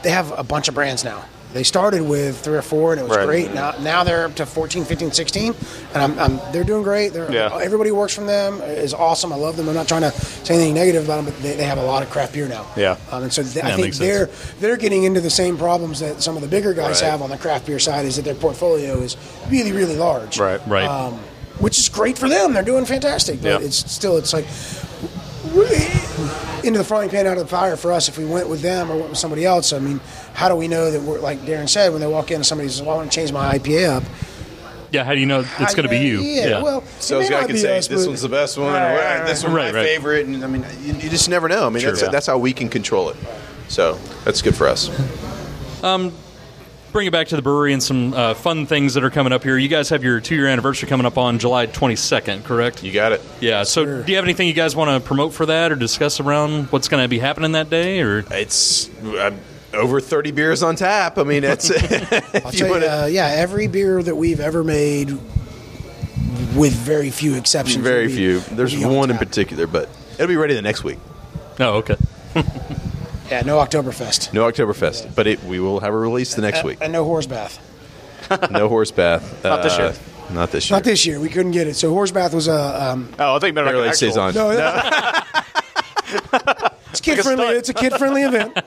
They have a bunch of brands now. They started with three or four, and it was Right. great. Now, now they're up to 14, 15, 16, and I'm, I'm, they're doing great. They're, Yeah. Everybody who works from them is awesome. I love them. I'm not trying to say anything negative about them, but they, they have a lot of craft beer now. Yeah. um, and so th- Yeah, I think they're they're getting into the same problems that some of the bigger guys Right. have on the craft beer side. Is that their portfolio is really, really large. Right. Right. Um, which is great for them. They're doing fantastic. But Yeah. it's still, it's like into the frying pan out of the fire for us if we went with them or went with somebody else. I mean, how do we know that we're like Derrin said when they walk in and somebody says, "Well, I want to change my IPA up." yeah. How do you know it's going to be you? Yeah. Well, so it this guy can say us, this one's the best one, Right, or right, right. this one's Right, my right. favorite, and I mean you, you just never know. I mean that's yeah. that's how we can control it. So that's good for us. Um, Bring it back to the brewery and some uh, fun things that are coming up here. You guys have your two year anniversary coming up on July 22nd, correct? You got it. Yeah. So, do you have anything you guys want to promote for that, or discuss around what's going to be happening that day, or? It's uh, over thirty beers on tap. I mean, that's I'll you tell you, uh, yeah, every beer that we've ever made, with very few exceptions, very be- few. There's be on one in particular, but it'll be ready the next week. Oh, okay. Yeah, no Oktoberfest. No Oktoberfest, but it, we will have a release the next week. And no horse bath. No horse bath. Not this Uh, year. Not this year. Not this year. We couldn't get it. So horse bath was a. Um, Oh, I think better Barrel like Aged an actual- saison. no, it's kid friendly. It's a kid friendly event.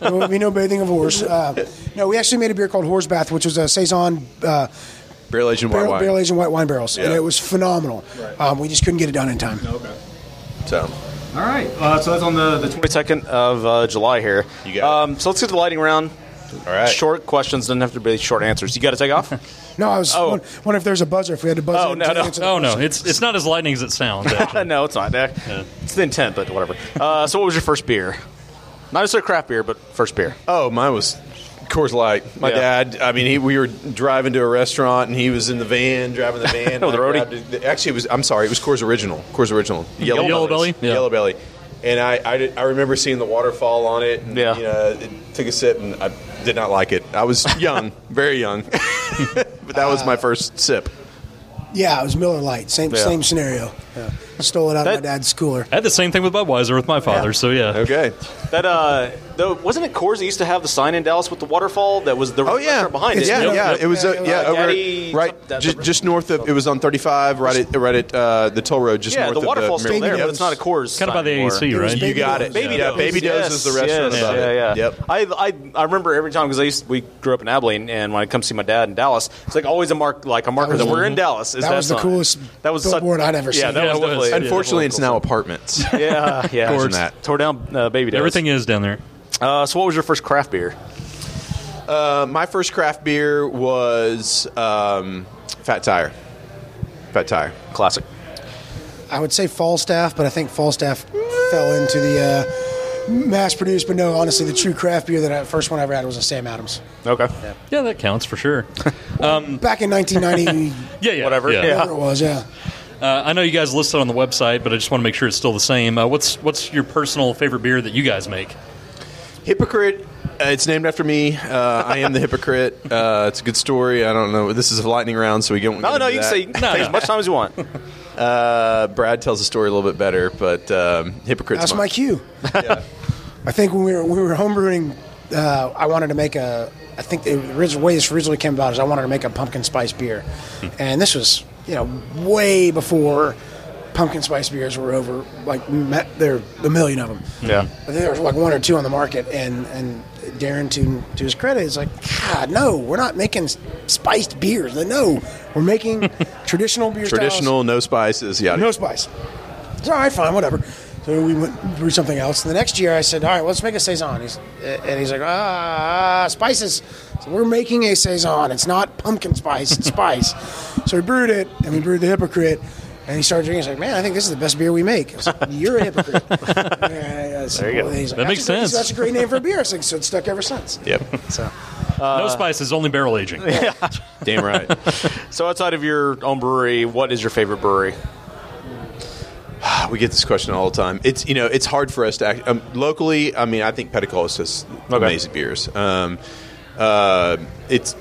There will be no bathing of horse. Uh, no, we actually made a beer called Horse Bath, which was a saison uh, Barrel aged white wine. barrel aged white wine barrels, and it was phenomenal. Um, we just couldn't get it done in time. No, okay. So All right. Uh, so that's on the, the 22nd of uh, July here. You got it. um, So let's get the lighting round. all right. Short questions doesn't have to be short answers. You got to take off. No, I was Oh. wondering wondering if there's a buzzer. If we had to buzz Oh, in no, to no. answer the Oh no, question. it's it's not as lightning as it sounds. Actually. no, it's not. It's the intent, but whatever. Uh, so what was your first beer? Not necessarily craft beer, but first beer. Oh, mine was Coors Light. My Yeah. dad. I mean, he, we were driving to a restaurant, and he was in the van driving the van. Oh, the roadie? grabbed. Actually, it was. I'm sorry. It was Coors Original. Coors Original. Yellow, Yellow Belly? Yeah. Yellow Belly. And I, I, did- I remember seeing the waterfall on it. And, Yeah. You know, it took a sip, and I did not like it. I was young, very young, but that was my uh, first sip. Yeah, it was Miller Light. Same Yeah. same scenario. Yeah. Stole it out of my dad's cooler. I had the same thing with Budweiser with my father. So yeah. Okay. That uh, though wasn't it Coors that used to have the sign in Dallas with the waterfall that was the Oh yeah, restaurant behind it? yeah, Yep, yeah. yep. It was uh, Yeah, yeah, yeah, over Daddy- right, just, just north of. It was on 35, right at right at uh, the toll road, just Yeah, north the of waterfall's the still there, Yep. but it's not a Coors. Kind of by sign the anymore. AC, right? You got it. Baby yeah, Doe's. Baby Doe's is the restaurant yes, above yeah, yeah. Yep. I, I, I remember every time because I used we grew up in Abilene, and when I come see my dad in Dallas, it's like always a mark like a marker that, we're in Dallas. Is that was the coolest That was such- billboard I'd ever Yeah, seen. that Yeah, was it was. Definitely. Yeah. Unfortunately, it's now apartments. Yeah, yeah. Imagine Just that. Tore down uh, Baby Doe's. Everything is down there. Uh, so, what was your first craft beer? Uh, my first craft beer was um, Fat Tire. Fat Tire. Classic. I would say Falstaff, but I think Falstaff fell into the uh, mass produced. But no, honestly, the true craft beer that I first one I ever had was a Sam Adams. Okay. Yeah, that counts for sure. Back in 1990, Yeah, yeah, Whatever, Yeah. yeah. whatever it was, yeah. Uh, I know you guys listed on the website, but I just want to make sure it's still the same. Uh, what's what's your personal favorite beer that you guys make? Hypocrite. Uh, it's named after me. Uh, I am the hypocrite. Uh, it's a good story. I don't know. This is a lightning round, so we don't. No, no, you can say No, take no. as much time as you want. Uh, Brad tells the story a little bit better, but um, hypocrite's That's mine. my cue. I think when we were we were homebrewing, uh, I wanted to make a. I think the way this originally came about is I wanted to make a pumpkin spice beer, and this was you know way before pumpkin spice beers were over like met, there a million of them. Yeah. I think there was like one or two on the market, and and Derrin, to to his credit, is like, God, no, we're not making spiced beers. No, we're making traditional beer styles Traditional, no spices. Yeah. no spice. It's all right, fine, whatever. So we went through something else. And the next year, I said, "All right, let's make a saison." He's, and he's like, "Ah, spices." So we're making a saison. It's not pumpkin spice; it's spice. so we brewed it, and we brewed the hypocrite. And he started drinking. He's like, "Man, I think this is the best beer we make." I was like, You're a hypocrite. there you go. That makes sense. That's a great name for a beer. It's like, so it's stuck ever since. Yep. So no spices, only barrel aging. Yeah. Damn right. So, outside of your own brewery, what is your favorite brewery? we get this question all the time. It's you know it's hard for us to act, um, locally. I mean, I think Peticolas has amazing beers. Um, uh, it's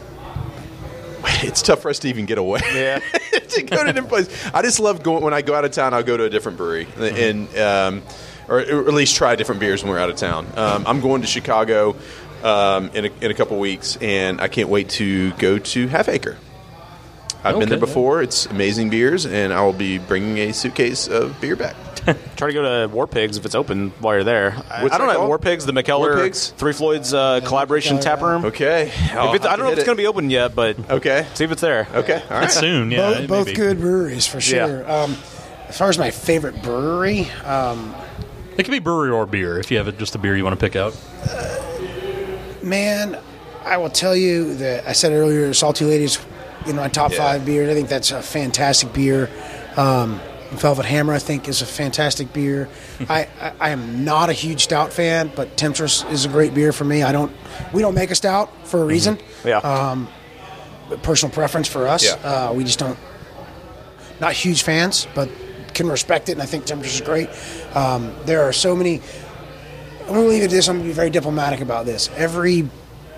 it's tough for us to even get away. Yeah. to go to different places. I just love going when I go out of town. I'll go to a different brewery and um, or, or at least try different beers when we're out of town. Um, I'm going to Chicago um, in a, in a couple weeks, and I can't wait to go to Half Acre. I've been there Okay. before. It's amazing beers, and I will be bringing a suitcase of beer back. Try to go to War Pigs if it's open while you're there. I, I don't that know called? War Pigs, the Mikkeller Pigs? Three Floyds uh, collaboration tap room. Okay, If it's, I don't know if it's going to be open yet, but Okay. see if it's there. Okay, all right. Soon, yeah. both, both good breweries for sure. Um, as far as my favorite brewery, um, It could be brewery or beer if you have just a beer you want to pick out. Man, I will tell you that I said earlier, Salty Ladies, in my top Yeah. five beers. I think that's a fantastic beer. Um, Velvet Hammer, I think, is a fantastic beer. I, I, I am not a huge stout fan, but Temptress is a great beer for me. I don't, we don't make a stout for a reason. Yeah. Um, personal preference for us. Yeah. Uh, we just don't, not huge fans, but can respect it, and I think Temptress is great. Um, there are so many. I'm going to leave it at this. I'm going to be very diplomatic about this. Every,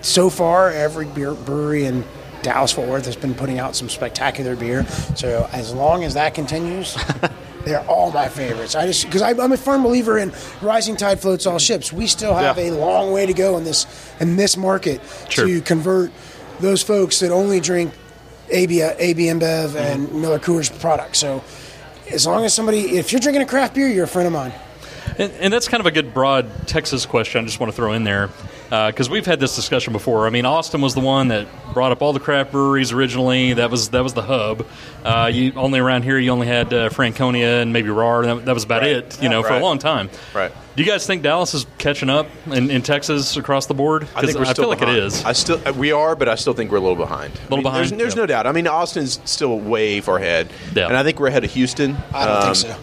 so far, every beer brewery in Dallas Fort Worth has been putting out some spectacular beer. So as long as that continues, they're all my favorites. I just because I'm a firm believer in rising tide floats all ships. We still have Yeah. a long way to go in this in this market Sure. to convert those folks that only drink AB, AB InBev mm-hmm. and Miller Coors products. So as long as somebody, if you're drinking a craft beer, you're a friend of mine. And, and that's kind of a good broad Texas question. I just want to throw in there because we've had this discussion before. I mean, Austin was the one that brought up all the craft breweries originally. That was that was the hub. Uh, you only around here you only had uh, Franconia and maybe Rahr. And that, that was about Right. it. You know, for a long time. Right. Do you guys think Dallas is catching up in, in Texas across the board? I think we're I still feel like it is. I still uh, we are, but I still think we're a little behind. A Little behind? There's, there's Yeah. no doubt. I mean, Austin's still way far ahead, Yeah. and I think we're ahead of Houston. I don't Um, think so.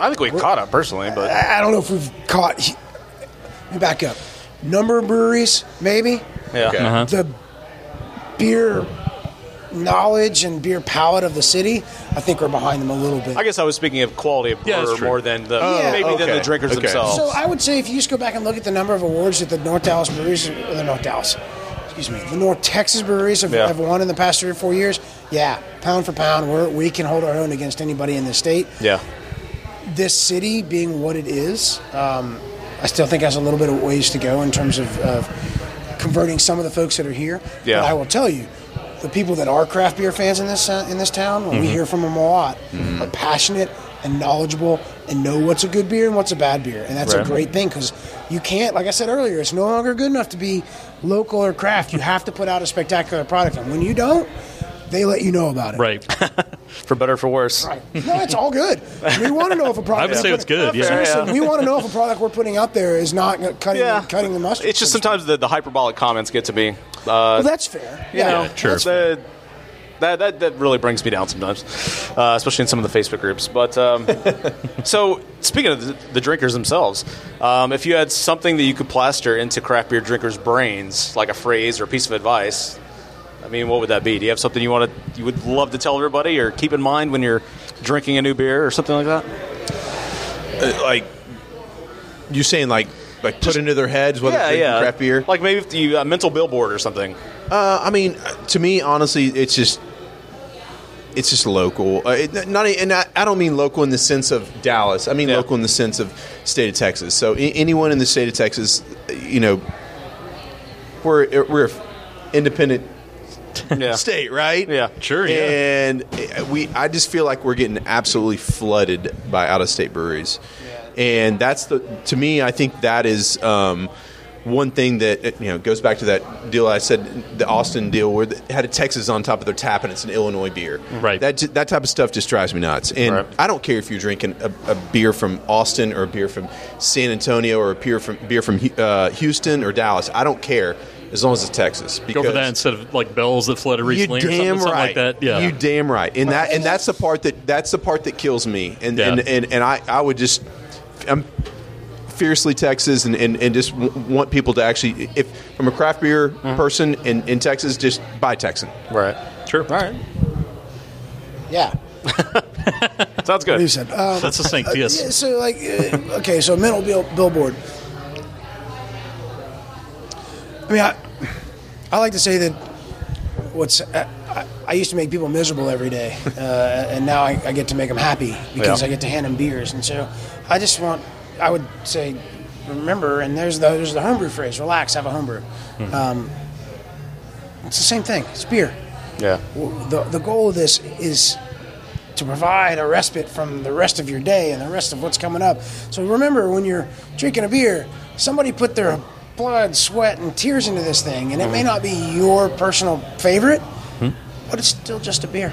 I think we caught up personally, but I I don't know if we've caught. Let me back up. Number of breweries, maybe. Yeah. Okay. Uh-huh. the beer knowledge and beer palate of the city, I think we're behind them a little bit. I guess I was speaking of quality of Yeah, brewer more than the Oh, maybe than the drinkers Okay. themselves. So I would say if you just go back and look at the number of awards that the North Dallas breweries, or the North Dallas, excuse me, the North Texas breweries have, Yeah. have won in the past three or four years, yeah, pound for pound, we're, we can hold our own against anybody in the state. yeah. This city being what it is, um, I still think has a little bit of ways to go in terms of, of converting some of the folks that are here. Yeah. But I will tell you, the people that are craft beer fans in this uh, in this town, when we Mm-hmm. hear from them a lot, are passionate and knowledgeable and know what's a good beer and what's a bad beer, and that's Right. a great thing because you can't, like I said earlier, it's no longer good enough to be local or craft. You have to put out a spectacular product, and when you don't, they let you know about it. Right. For better or for worse. Right. No, it's all good. We want to know if a product. I would say we're it's good, yeah. Seriously, Yeah. we want to know if a product we're putting out there is not cutting Yeah. cutting the mustard. It's just so to speak. sometimes the, the hyperbolic comments get to me. Uh, Well, that's fair. you Yeah, know, sure. that's the- that, that that really brings me down sometimes, uh, especially in some of the Facebook groups. But um, so speaking of the, the drinkers themselves, um, if you had something that you could plaster into craft beer drinkers' brains, like a phrase or a piece of advice, I mean, what would that be? Do you have something you want to you would love to tell everybody or keep in mind when you're drinking a new beer or something like that? Uh, like you saying like like put into their heads whether yeah, yeah. craft beer. Like maybe if you a mental billboard or something. Uh, I mean, to me, honestly, it's just it's just local. Uh, it, not, and I, I don't mean local in the sense of Dallas. I mean Yeah. local in the sense of state of Texas. So a- anyone in the state of Texas, you know, we're we're independent Yeah. state, right? Yeah. Sure, yeah. And uh, we, I just feel like we're getting absolutely flooded by out of state breweries, and that's the to me. I think that is. Um, one thing that uh, you know goes back to that deal I said, the Austin deal, where they had a Texas on top of their tap and it's an Illinois beer. Right. That that type of stuff just drives me nuts. And Right. I don't care if you're drinking a, a beer from Austin or a beer from San Antonio or a beer from beer from uh, Houston or Dallas. I don't care as long as it's Texas. Go for that instead of like bells that flooded you recently or something, damn something like that. Yeah. You damn right. And that and that's the part that that's the part that kills me. And Yeah. and, and and I I would just I'm fiercely Texas and, and, and just w- want people to actually if from a craft beer Mm-hmm. person in, in Texas just buy Texan. Right. sure. All right. Yeah. Sounds What you good. said. Um, That's a St. uh, Pius. yeah, so like, uh, okay, so mental bill, billboard. I mean, I, I like to say that what's I, I- used to make people miserable every day, uh, and now I, I get to make them happy because Yeah. I get to hand them beers, and so I just want I would say remember, and there's the there's the homebrew phrase: relax, have a homebrew. Um, it's the same thing. It's beer Yeah. the, the goal of this is to provide a respite from the rest of your day and the rest of what's coming up. So remember, when you're drinking a beer, somebody put their blood, sweat, and tears into this thing, and it may not be your personal favorite, but it's still just a beer.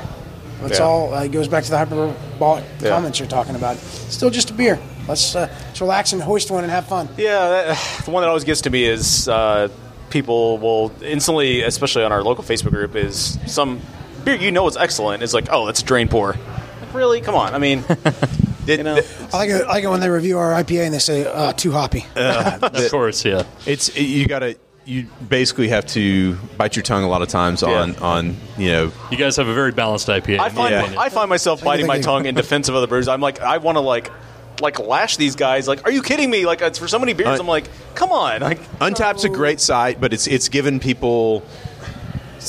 It's Yeah. all uh, it goes back to the hyperbolic Yeah. comments you're talking about. It's still just a beer. Let's, uh, let's relax and hoist one and have fun. Yeah, that, the one that always gets to me is uh, people will instantly, especially on our local Facebook group, is some beer you know is excellent. It's like, oh, that's drain pour. Like, really? Come on. I mean, It- you know, I like it, I like it when they review our IPA and they say uh, too hoppy. Of course, yeah. It's you got to you basically have to bite your tongue a lot of times on Yeah. on you know You guys have a very balanced IPA. I find Yeah. I find myself biting my thank tongue in defense of other brews. I'm like, I want to like. Like lash these guys. Like, are you kidding me? Like, it's for so many beers. Uh, I'm like, come on. Like, Untapped's a great site, but it's it's given people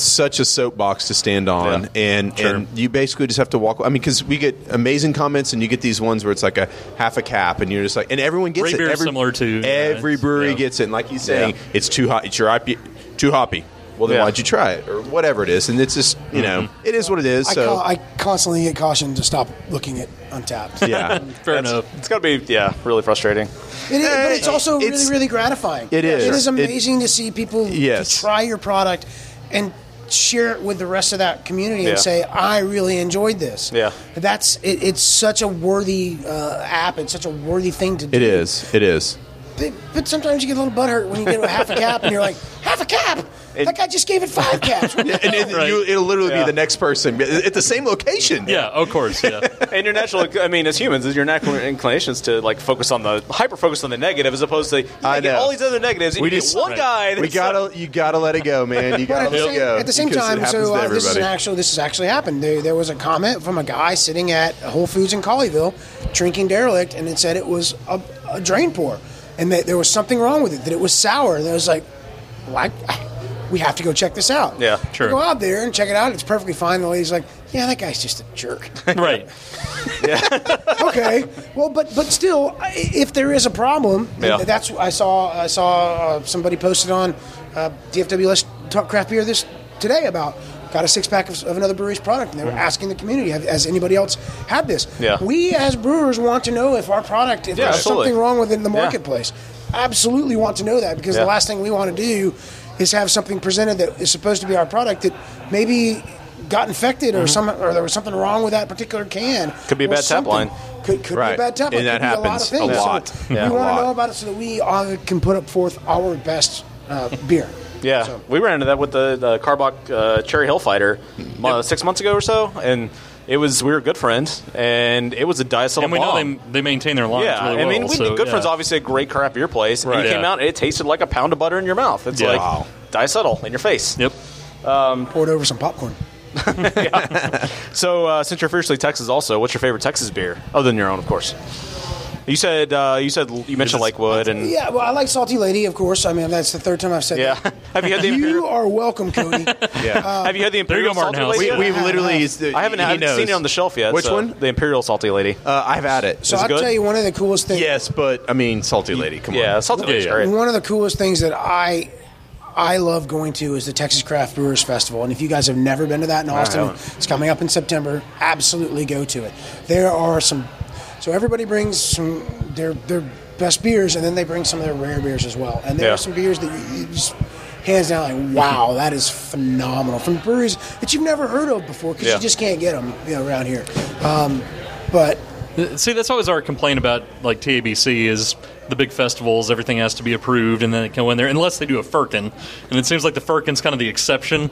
such a soapbox to stand on, Yeah. and Sure. and you basically just have to walk. I mean, because we get amazing comments, and you get these ones where it's like a half a cap, and you're just like, and everyone gets Great it. beer Every, similar to, every it's- brewery yeah. gets it, and like you saying, Yeah. it's too hot. It's your IP, too hoppy. Well, then Yeah. why'd you try it, or whatever it is? And it's just you know, Mm-hmm. it is what it is. I, So con- I constantly get cautioned to stop looking at Untapped. yeah, Fair enough. it's got to be, yeah, really frustrating. It is, but it's also It's- really, really gratifying. it is. It is It- amazing to see people Yes. to try your product and share it with the rest of that community Yeah. and say, "I really enjoyed this." Yeah. that's it, it's such a worthy uh, app. It's such a worthy thing to do. it is. It is. But, but sometimes you get a little butthurt when you get a half a cap and you're like, half a cap. That guy just gave it five caps. and it, you, it'll literally Yeah. be the next person at the same location. Yeah, of course. Yeah. and your natural, I mean, as humans, is your natural inclination is to like focus on the hyper focus on the negative as opposed to I know. all these other negatives. We you just- one Right. guy. We gotta, like- you gotta let it go, man. You gotta at the, let same, it go. at the same time, so uh, this is an everybody. actual. This has actually happened. There, there was a comment from a guy sitting at Whole Foods in Colleyville, drinking derelict, and it said it was a, a drain pour, and that there was something wrong with it. That it was sour, and I was like, "Why? We have to go check this out." Yeah, sure. We go out there and check it out. It's perfectly fine. The lady's like, "Yeah, that guy's just a jerk." right. okay. Well, but but still, if there is a problem, Yeah. that's I saw I saw uh, somebody posted on uh, DFW Let's Talk Craft Beer this today about got a six pack of, of another brewery's product, and they were asking the community, have, has anybody else had this? Mm-hmm. Yeah. We as brewers want to know if our product, if Yeah, there's absolutely. something wrong with it in the Yeah. marketplace. Absolutely want to know that because Yeah. the last thing we want to do is have something presented that is supposed to be our product that maybe got infected or some or there was something wrong with that particular can. Mm-hmm. Could be a bad tap line. Could, could be a bad tap line. And that happens a a lot. Things. lot. So Yeah. we want to know about it so that we uh, can put up forth our best uh, beer. Yeah, So- we ran into that with the, the Karbach uh, Cherry Hill Fighter uh, six months ago or so, and it was we were good friends, and it was a diacetyl And we know they, they maintain their lines yeah, really I well. mean, we so, Good yeah. Friends obviously a great craft beer place. And Right. you came out, and it tasted like a pound of butter in your mouth. It's Yeah. like Wow. diacetyl in your face. Yep. Poured over some popcorn. Yeah. So uh, since you're fiercely Texas, also, what's your favorite Texas beer other than your own, of course? You said uh, you said you mentioned Lakewood and Yeah, well, I like Salty Lady, of course. I mean, that's the third time I've said yeah. that. Have you had the You are welcome, Cody. Yeah. Have you had the There you Imperial go, Martin Salty House. Lady? we, we've literally. I haven't, he I haven't knows. seen it on the shelf yet. Which so- one? The Imperial Salty Lady. Uh, I've had it. So Is it I'll good? tell you one of the coolest things. yes, but I mean, salty lady. Come on. Yeah, on. Salty Lady's yeah. great. One of the coolest things that I I love going to is the Texas Craft Brewers Festival. And if you guys have never been to that in Austin, haven't. it's coming up in September. Absolutely go to it. There are some. So everybody brings some their their best beers, and then they bring some of their rare beers as well. And there Yeah. are some beers that you, you just hands down like, wow, that is phenomenal from breweries that you've never heard of before because Yeah. you just can't get them you know, around here. Um, but See, that's always our complaint about like TABC is the big festivals. Everything has to be approved, and then it can go in there unless they do a Firkin. And it seems like the Firkin's kind of the exception.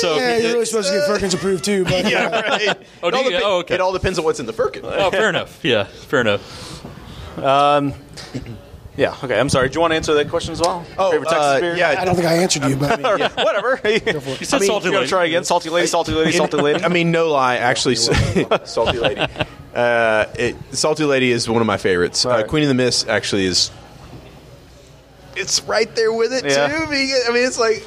So yeah, if you- you're really supposed to get firkins approved too. But yeah, right. Oh, it, all you? depen- Oh, okay. it all depends on what's in the firkin. oh, fair enough. Yeah, fair enough. Um, Yeah. Okay. I'm sorry. Do you want to answer that question as well? Oh, favorite Texas uh, beer? I don't think I answered you, but Or whatever. you You said I mean, salty you wanna lady. try again. Salty lady. Salty lady. Salty lady. I mean, no lie. Actually, salty lady. Uh, it, salty lady is one of my favorites. Uh, Queen of the Mist actually is. It's right there with it Yeah. too. because- I mean, it's like,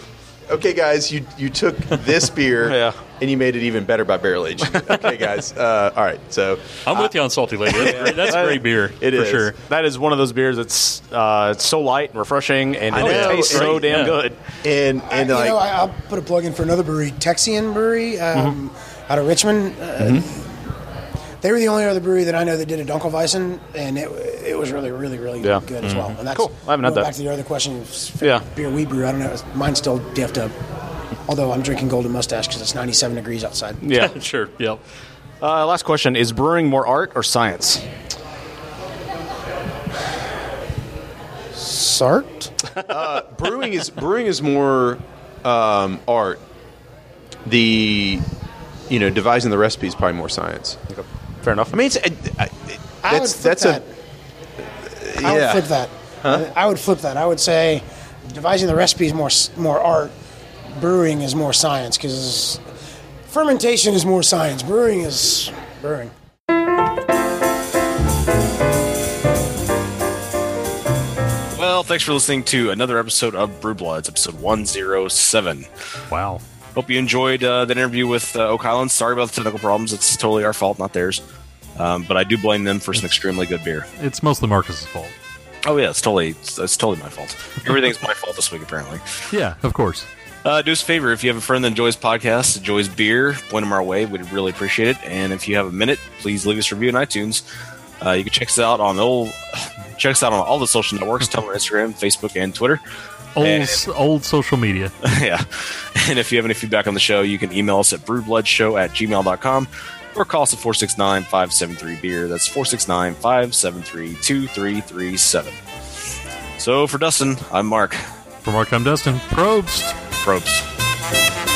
okay, guys, you you took this beer Yeah. and you made it even better by barrel aging. it. Okay, guys. Uh, all right, so I'm with you on Salty Lady. That's, great. That's a great beer. It for is. sure. that is one of those beers that's uh, it's so light and refreshing, and I it know, tastes so damn Yeah. good. and I, and you like know, I, I'll put a plug in for another brewery, Texian Brewery, um, out of Richmond. Uh, They were the only other brewery that I know that did a Dunkelweizen, and it it was really, really, really Yeah. good as well. And that's Cool. I haven't had going that. Back to your other question, f- Yeah. beer we brew. I don't know. Mine's still DF'd up. Although I'm drinking Golden Mustache because it's 97 degrees outside. Yeah. sure. Yep. Uh, last question: Is brewing more art or science? Sart? brewing is brewing is more um, art. The you know devising the recipe is probably more science. Fair enough. I mean, it's, I, I, I would that's flip that's that. a I would yeah. flip that. I would flip that. I would say devising the recipe is more more art. Brewing is more science because fermentation is more science. Brewing is brewing. Well, thanks for listening to another episode of Brew Bloods, episode 107. Wow. Hope you enjoyed uh, that interview with uh, Oak Island. Sorry about the technical problems. It's totally our fault, not theirs. Um, but I do blame them for some extremely good beer. It's mostly Marcus's fault. Oh yeah, it's totally it's, it's totally my fault. Everything's my fault this week apparently. Yeah, of course. Uh, do us a favor if you have a friend that enjoys podcasts, enjoys beer, point them our way. We'd really appreciate it. And if you have a minute, please leave us a review on iTunes. Uh, you can check us out on all check us out on all the social networks: Tumblr, Instagram, Facebook, and Twitter. Old And- old social media. yeah. And if you have any feedback on the show, you can email us at brewbloodshow at gmail.com or call us at 469 573 beer. That's 469 573 2337. So for Dustin, I'm Mark. For Mark, I'm Dustin. Probst. Probst.